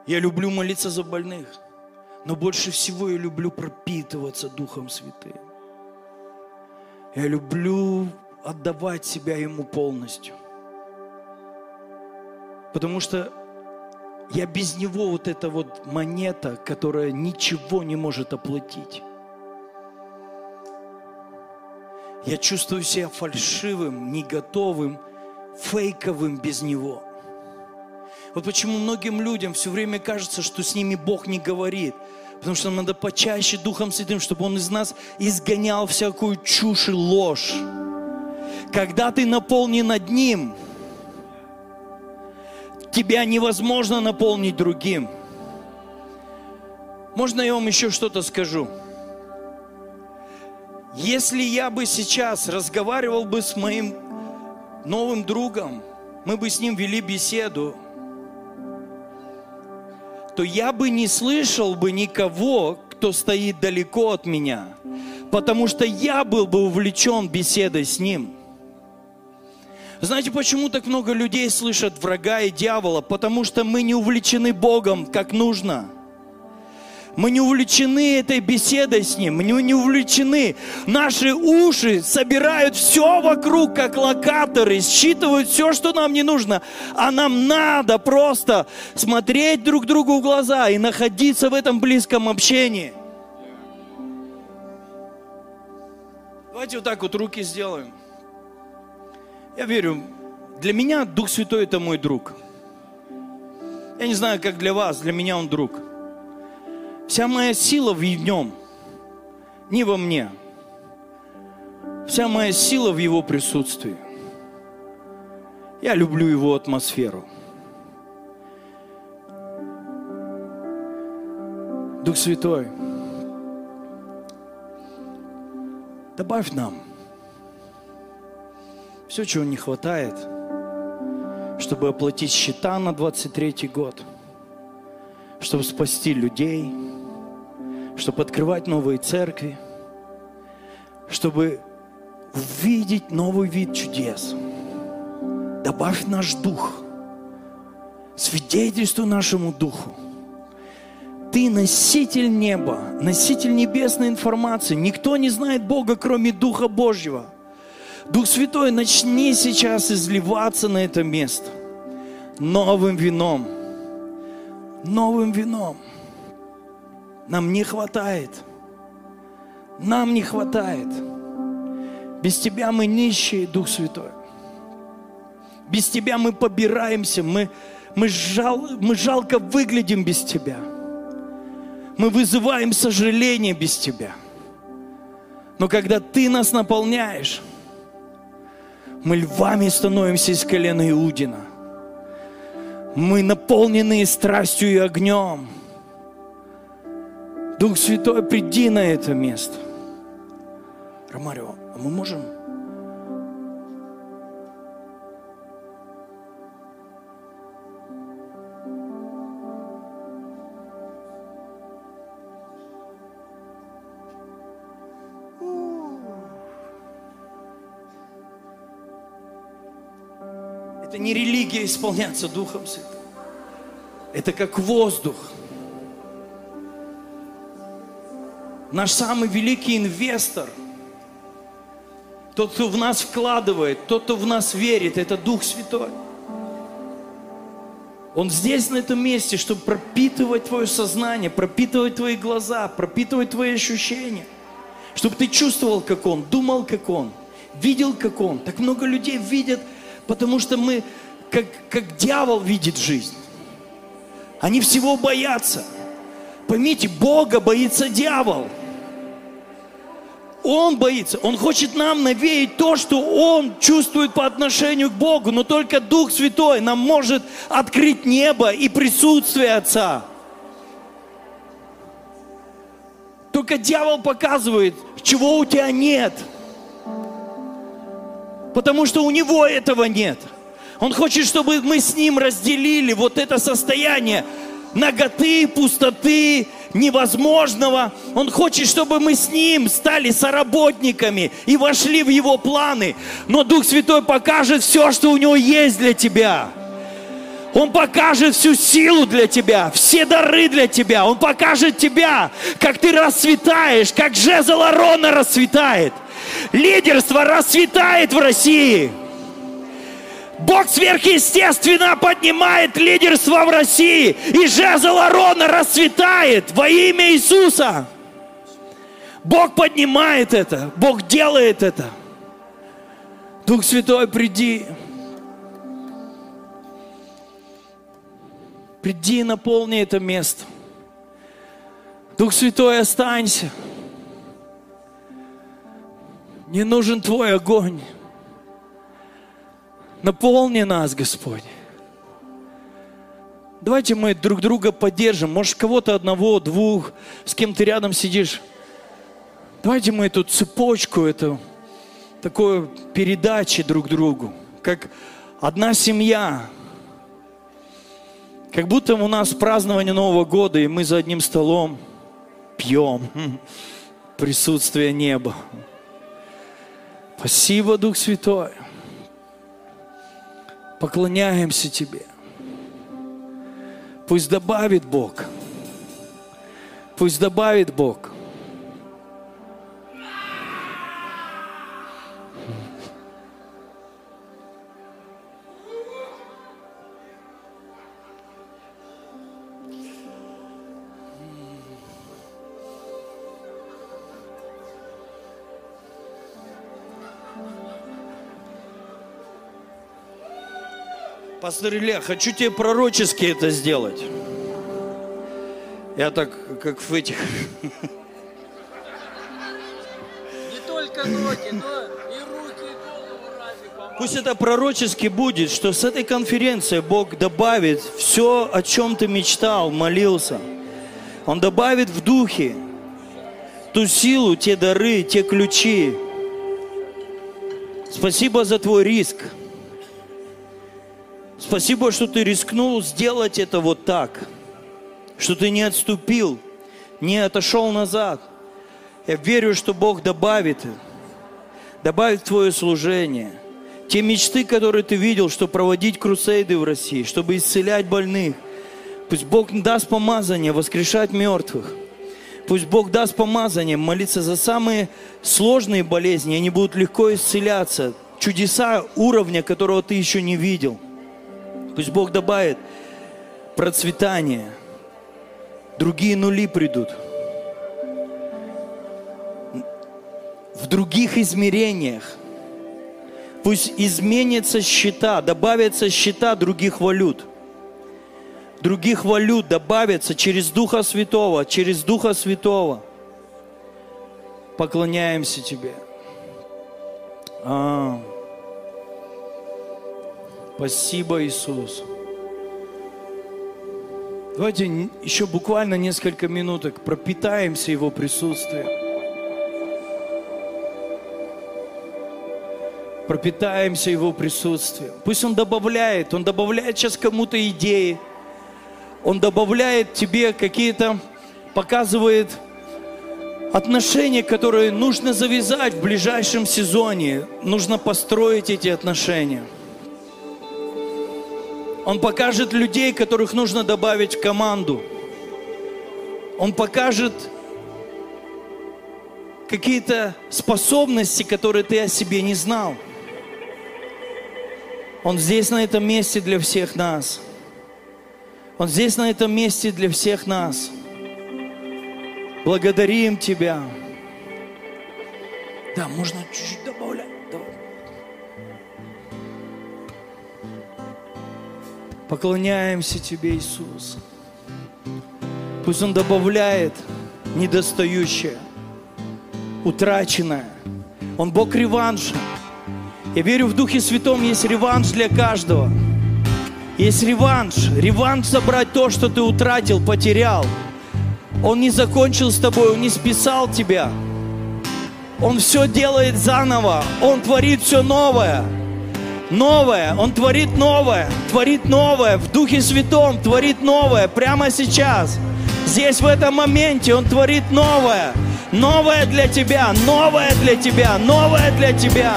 Я люблю молиться за больных. Но больше всего я люблю пропитываться Духом Святым. Я люблю отдавать себя Ему полностью. Потому что я без Него вот эта вот монета, которая ничего не может оплатить. Я чувствую себя фальшивым, не готовым, фейковым без Него. Вот почему многим людям все время кажется, что с ними Бог не говорит. Потому что нам надо почаще Духом Святым, чтобы Он из нас изгонял всякую чушь и ложь. Когда ты наполнен одним, тебя невозможно наполнить другим. Можно я вам еще что-то скажу? Если я бы сейчас разговаривал бы с моим новым другом, мы бы с ним вели беседу, то я бы не слышал бы никого, кто стоит далеко от меня, потому что я был бы увлечен беседой с ним. Знаете, почему так много людей слышат врага и дьявола? Потому что мы не увлечены Богом, как нужно – мы не увлечены этой беседой с Ним, мы не увлечены. Наши уши собирают все вокруг, как локаторы, считывают все, что нам не нужно. А нам надо просто смотреть друг другу в глаза и находиться в этом близком общении. Давайте вот так вот руки сделаем. Я верю, для меня Дух Святой это мой друг. Я не знаю, как для вас, для меня он друг. Вся моя сила в нем, не во мне. Вся моя сила в его присутствии. Я люблю его атмосферу. Дух Святой, добавь нам все, чего не хватает, чтобы оплатить счета на 23 год, чтобы спасти людей – чтобы открывать новые церкви, чтобы увидеть новый вид чудес. Добавь наш дух, свидетельствуй нашему духу. Ты носитель неба, носитель небесной информации. Никто не знает Бога, кроме Духа Божьего. Дух Святой, начни сейчас изливаться на это место новым вином. Новым вином. Нам не хватает. Нам не хватает. Без Тебя мы нищие, Дух Святой. Без Тебя мы побираемся, мы, мы, жал, мы жалко выглядим без Тебя. Мы вызываем сожаление без Тебя. Но когда Ты нас наполняешь, мы львами становимся из колена Иудина. Мы наполнены страстью и огнем – Дух Святой, приди на это место. Ромарио, а мы можем Это не религия исполняться Духом Святым. Это как воздух. Наш самый великий инвестор, тот, кто в нас вкладывает, тот, кто в нас верит, это Дух Святой. Он здесь, на этом месте, чтобы пропитывать твое сознание, пропитывать твои глаза, пропитывать твои ощущения. Чтобы ты чувствовал, как Он, думал, как Он, видел, как Он. Так много людей видят, потому что мы, как, как дьявол видит жизнь. Они всего боятся. Поймите, Бога боится дьявол. Он боится, он хочет нам навеять то, что он чувствует по отношению к Богу, но только Дух Святой нам может открыть небо и присутствие Отца. Только дьявол показывает, чего у тебя нет. Потому что у него этого нет. Он хочет, чтобы мы с ним разделили вот это состояние наготы, пустоты, невозможного. Он хочет, чтобы мы с Ним стали соработниками и вошли в Его планы. Но Дух Святой покажет все, что у Него есть для тебя. Он покажет всю силу для тебя, все дары для тебя. Он покажет тебя, как ты расцветаешь, как жезл Арона расцветает. Лидерство расцветает в России. Бог сверхъестественно поднимает лидерство в России, и жезл Арона расцветает во имя Иисуса. Бог поднимает это, Бог делает это. Дух Святой, приди. Приди и наполни это место. Дух Святой, останься. Не нужен Твой огонь. Наполни нас, Господь. Давайте мы друг друга поддержим. Может, кого-то одного, двух, с кем ты рядом сидишь. Давайте мы эту цепочку, эту такую передачи друг другу, как одна семья. Как будто у нас празднование Нового года, и мы за одним столом пьем [LAUGHS] присутствие неба. Спасибо, Дух Святой поклоняемся Тебе. Пусть добавит Бог. Пусть добавит Бог. Пастор Илья, хочу тебе пророчески это сделать. Я так, как в этих... Не только ноги, но и руки, и голову разве Пусть это пророчески будет, что с этой конференции Бог добавит все, о чем ты мечтал, молился. Он добавит в духе ту силу, те дары, те ключи. Спасибо за твой риск. Спасибо, что ты рискнул сделать это вот так, что ты не отступил, не отошел назад. Я верю, что Бог добавит, добавит твое служение. Те мечты, которые ты видел, что проводить крусейды в России, чтобы исцелять больных. Пусть Бог даст помазание воскрешать мертвых. Пусть Бог даст помазание молиться за самые сложные болезни, они будут легко исцеляться. Чудеса уровня, которого ты еще не видел – Пусть Бог добавит процветание. Другие нули придут. В других измерениях. Пусть изменятся счета, добавятся счета других валют. Других валют добавятся через Духа Святого, через Духа Святого. Поклоняемся Тебе. А. Спасибо, Иисус. Давайте еще буквально несколько минуток пропитаемся Его присутствием. Пропитаемся Его присутствием. Пусть Он добавляет, Он добавляет сейчас кому-то идеи. Он добавляет тебе какие-то, показывает отношения, которые нужно завязать в ближайшем сезоне. Нужно построить эти отношения. Он покажет людей, которых нужно добавить в команду. Он покажет какие-то способности, которые ты о себе не знал. Он здесь, на этом месте для всех нас. Он здесь, на этом месте для всех нас. Благодарим Тебя. Да, можно чуть-чуть Поклоняемся Тебе, Иисус. Пусть Он добавляет недостающее, утраченное. Он Бог реванша. Я верю, в Духе Святом есть реванш для каждого. Есть реванш. Реванш забрать то, что ты утратил, потерял. Он не закончил с тобой, Он не списал тебя. Он все делает заново. Он творит все новое. Новое. Он творит новое. Творит новое. В Духе Святом творит новое. Прямо сейчас. Здесь, в этом моменте, Он творит новое. Новое для тебя. Новое для тебя. Новое для тебя.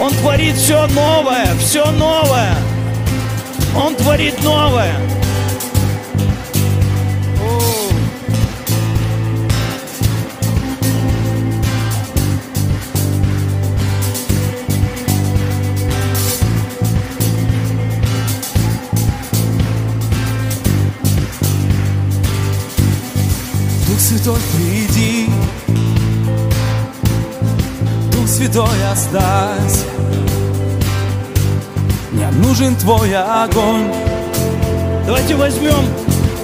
Он творит все новое, все новое. Он творит новое. Святой, оставься. Мне нужен Твой огонь, Давайте возьмем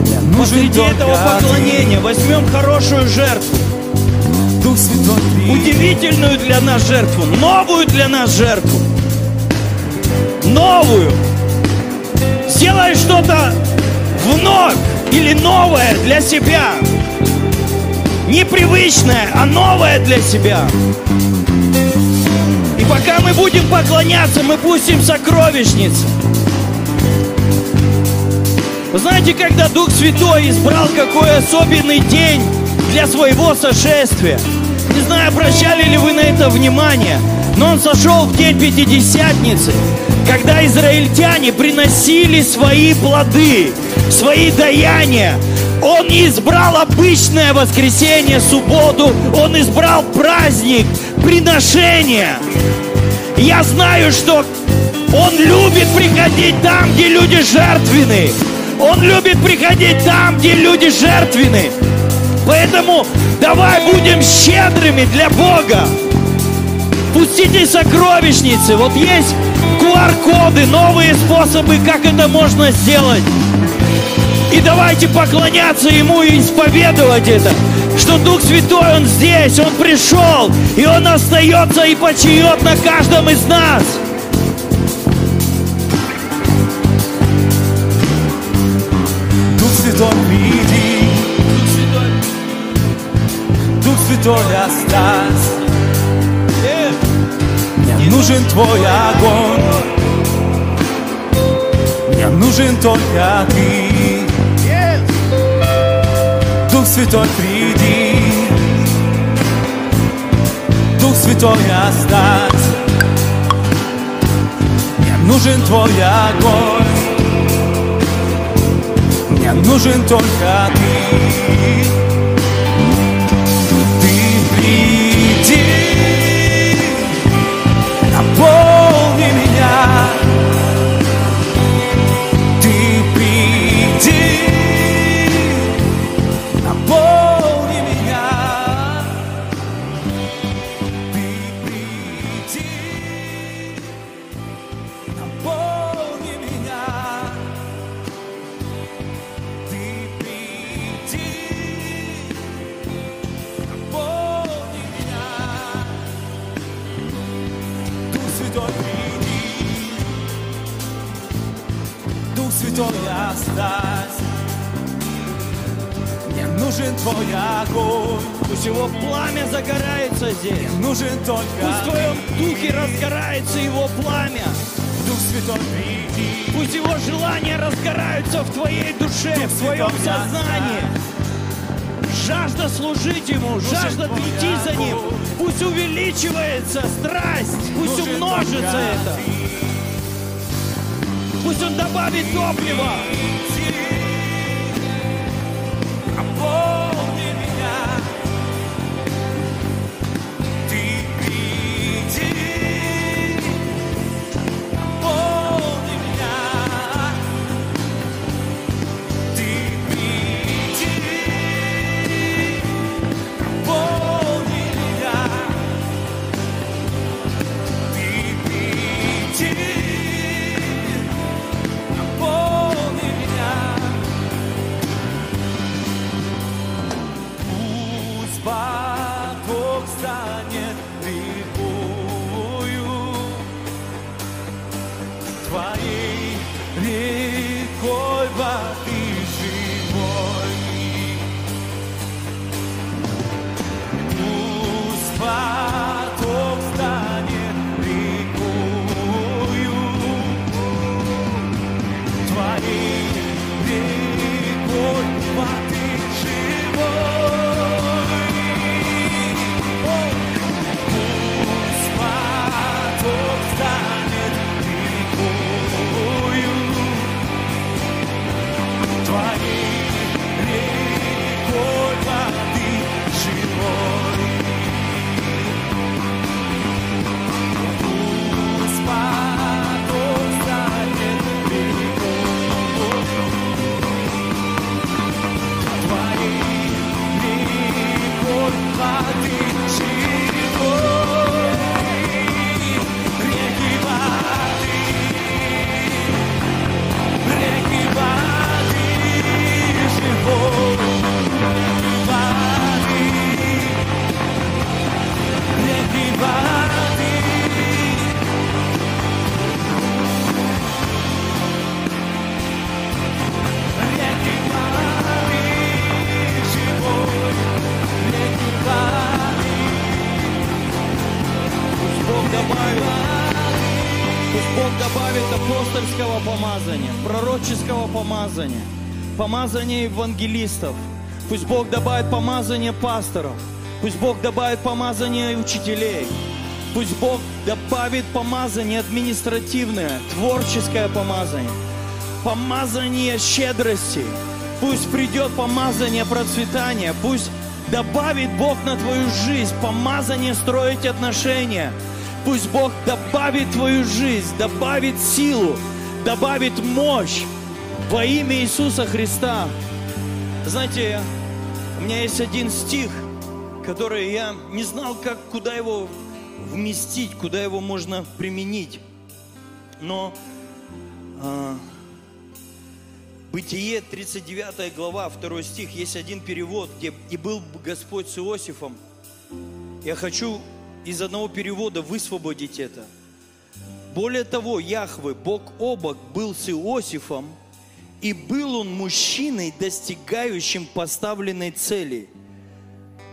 мне нужен посреди этого поклонения, возьмем хорошую жертву. Ты. Дух Святой, приди, Удивительную для нас жертву, новую для нас жертву. Новую. Сделай что-то вновь или новое для себя. Непривычное, а новое для себя. И пока мы будем поклоняться, мы пустим сокровищницы. Вы знаете, когда Дух Святой избрал какой особенный день для своего сошествия? Не знаю, обращали ли вы на это внимание, но он сошел в день Пятидесятницы, когда израильтяне приносили свои плоды, свои даяния. Он не избрал обычное воскресенье, субботу, он избрал праздник, приношения. Я знаю, что он любит приходить там, где люди жертвенны. Он любит приходить там, где люди жертвенны. Поэтому давай будем щедрыми для Бога. Пустите сокровищницы. Вот есть QR-коды, новые способы, как это можно сделать. И давайте поклоняться Ему и исповедовать это, что Дух Святой, Он здесь, Он пришел, и Он остается и почиет на каждом из нас. Дух Святой, приди, Дух Святой, оставься. Мне нужен Твой огонь, мне нужен только Ты. Святой, приди, Дух Святой, оставься. Мне нужен Твой огонь, мне нужен только. Ты Святой, оставься. Мне нужен Твой огонь, Пусть его пламя загорается здесь. мне нужен только Пусть в твоем духе разгорается его пламя. Дух Святой, приди, Пусть его желания разгораются в твоей душе, в твоем сознании. жажда служить Ему, жажда идти за Ним. Пусть увеличивается страсть, пусть умножится это. Пусть Он добавит топлива. Помазания евангелистов. Пусть Бог добавит помазание пасторов. Пусть Бог добавит помазание учителей. Пусть Бог добавит помазание административное, творческое помазание, помазание щедрости. Пусть придет помазание процветания. Пусть добавит Бог на твою жизнь помазание строить отношения. Пусть Бог добавит твою жизнь, добавит силу, добавит мощь во имя Иисуса Христа. Знаете, у меня есть один стих, который я не знал, как, куда его вместить, куда его можно применить. Но а, Бытие, 39 глава, 2 стих, есть один перевод, где «И был Господь с Иосифом». Я хочу из одного перевода высвободить это. Более того, Яхве, Бог обок, был с Иосифом, и был он мужчиной, достигающим поставленной цели.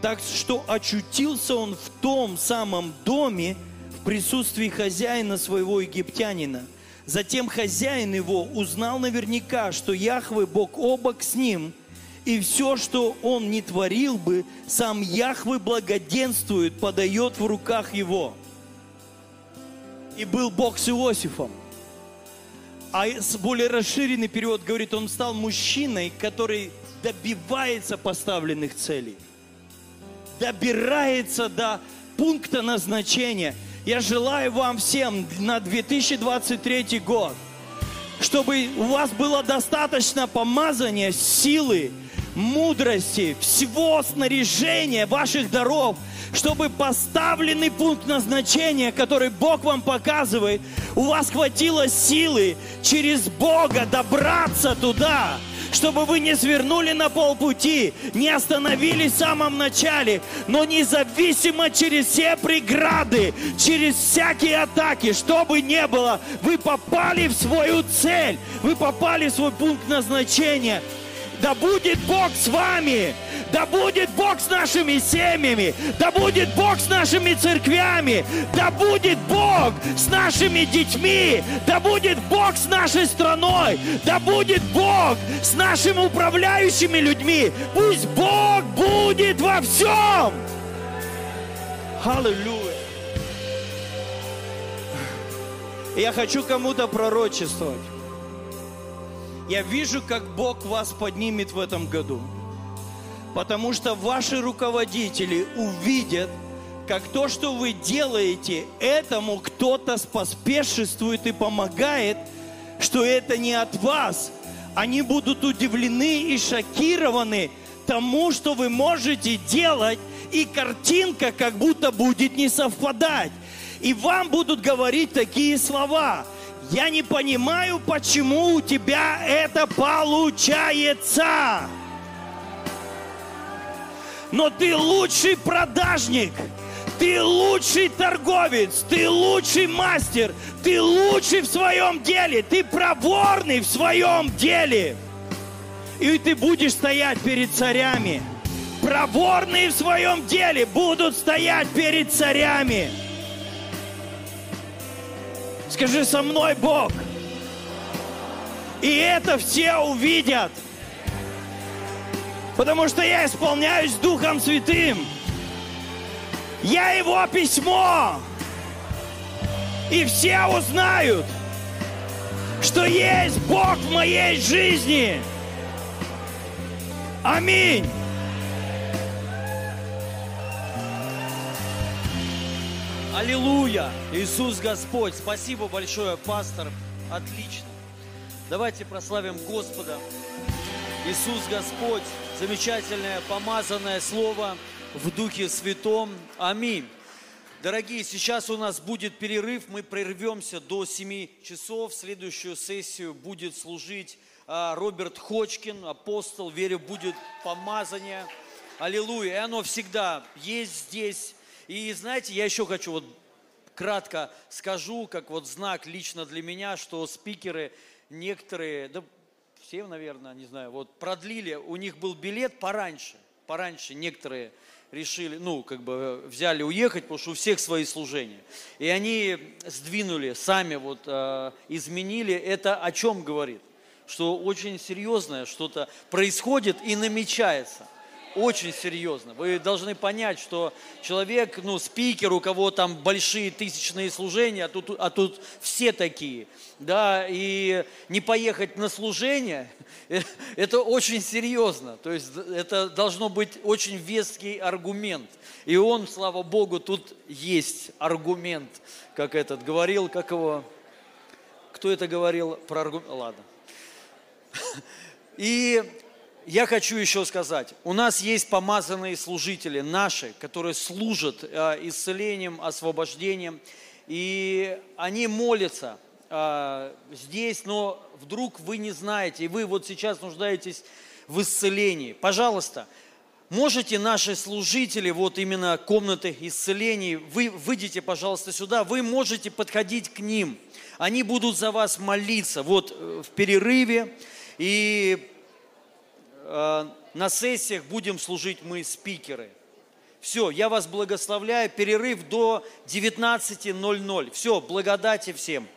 Так что очутился он в том самом доме в присутствии хозяина своего египтянина. Затем хозяин его узнал наверняка, что Яхве Бог обок с ним, и все, что он не творил бы, сам Яхве благоденствует, подает в руках его. И был Бог с Иосифом. А с- более расширенный перевод говорит, он стал мужчиной, который добивается поставленных целей добирается до пункта назначения. Я желаю вам всем на 2023 год, чтобы у вас было достаточно помазания, силы, мудрости, всего снаряжения ваших даров, чтобы поставленный пункт назначения, который Бог вам показывает, у вас хватило силы через Бога добраться туда, чтобы вы не свернули на полпути, не остановились в самом начале, но независимо через все преграды, через всякие атаки, что бы ни было, вы попали в свою цель, вы попали в свой пункт назначения. Да будет Бог с вами! Да будет Бог с нашими семьями. Да будет Бог с нашими церквями. Да будет Бог с нашими детьми. Да будет Бог с нашей страной. Да будет Бог с нашими управляющими людьми. Пусть Бог будет во всем. Аллилуйя. Я хочу кому-то пророчествовать. Я вижу, как Бог вас поднимет в этом году. Потому что ваши руководители увидят, как то, что вы делаете, этому кто-то поспешествует и помогает, что это не от вас. Они будут удивлены и шокированы тому, что вы можете делать, и картинка как будто будет не совпадать. И вам будут говорить такие слова. Я не понимаю, почему у тебя это получается. Но ты лучший продажник, ты лучший торговец, ты лучший мастер, ты лучший в своем деле, ты проворный в своем деле. И ты будешь стоять перед царями. Проворные в своем деле будут стоять перед царями. Скажи со мной, Бог. И это все увидят. Потому что я исполняюсь Духом Святым. Я Его письмо. И все узнают, что есть Бог в моей жизни. Аминь. Аллилуйя! Иисус Господь! Спасибо большое, пастор. Отлично. Давайте прославим Господа. Иисус Господь, замечательное помазанное слово в Духе Святом. Аминь. Дорогие, сейчас у нас будет перерыв, мы прервемся до 7 часов. Следующую сессию будет служить а, Роберт Хочкин, апостол, верю, будет помазание. Аллилуйя. И оно всегда есть здесь. И знаете, я еще хочу вот кратко скажу, как вот знак лично для меня, что спикеры некоторые, да все, наверное, не знаю, вот продлили, у них был билет пораньше, пораньше некоторые решили, ну, как бы взяли уехать, потому что у всех свои служения. И они сдвинули, сами вот э, изменили. Это о чем говорит? Что очень серьезное что-то происходит и намечается очень серьезно. Вы должны понять, что человек, ну, спикер, у кого там большие тысячные служения, а тут, а тут все такие, да, и не поехать на служение, это очень серьезно. То есть это должно быть очень веский аргумент. И он, слава Богу, тут есть аргумент, как этот говорил, как его, кто это говорил про аргумент, ладно. [LAUGHS] И я хочу еще сказать, у нас есть помазанные служители наши, которые служат э, исцелением, освобождением, и они молятся э, здесь, но вдруг вы не знаете, и вы вот сейчас нуждаетесь в исцелении. Пожалуйста, можете наши служители, вот именно комнаты исцелений, вы выйдите, пожалуйста, сюда, вы можете подходить к ним. Они будут за вас молиться вот э, в перерыве, и на сессиях будем служить мы спикеры. Все, я вас благословляю. Перерыв до 19.00. Все, благодати всем.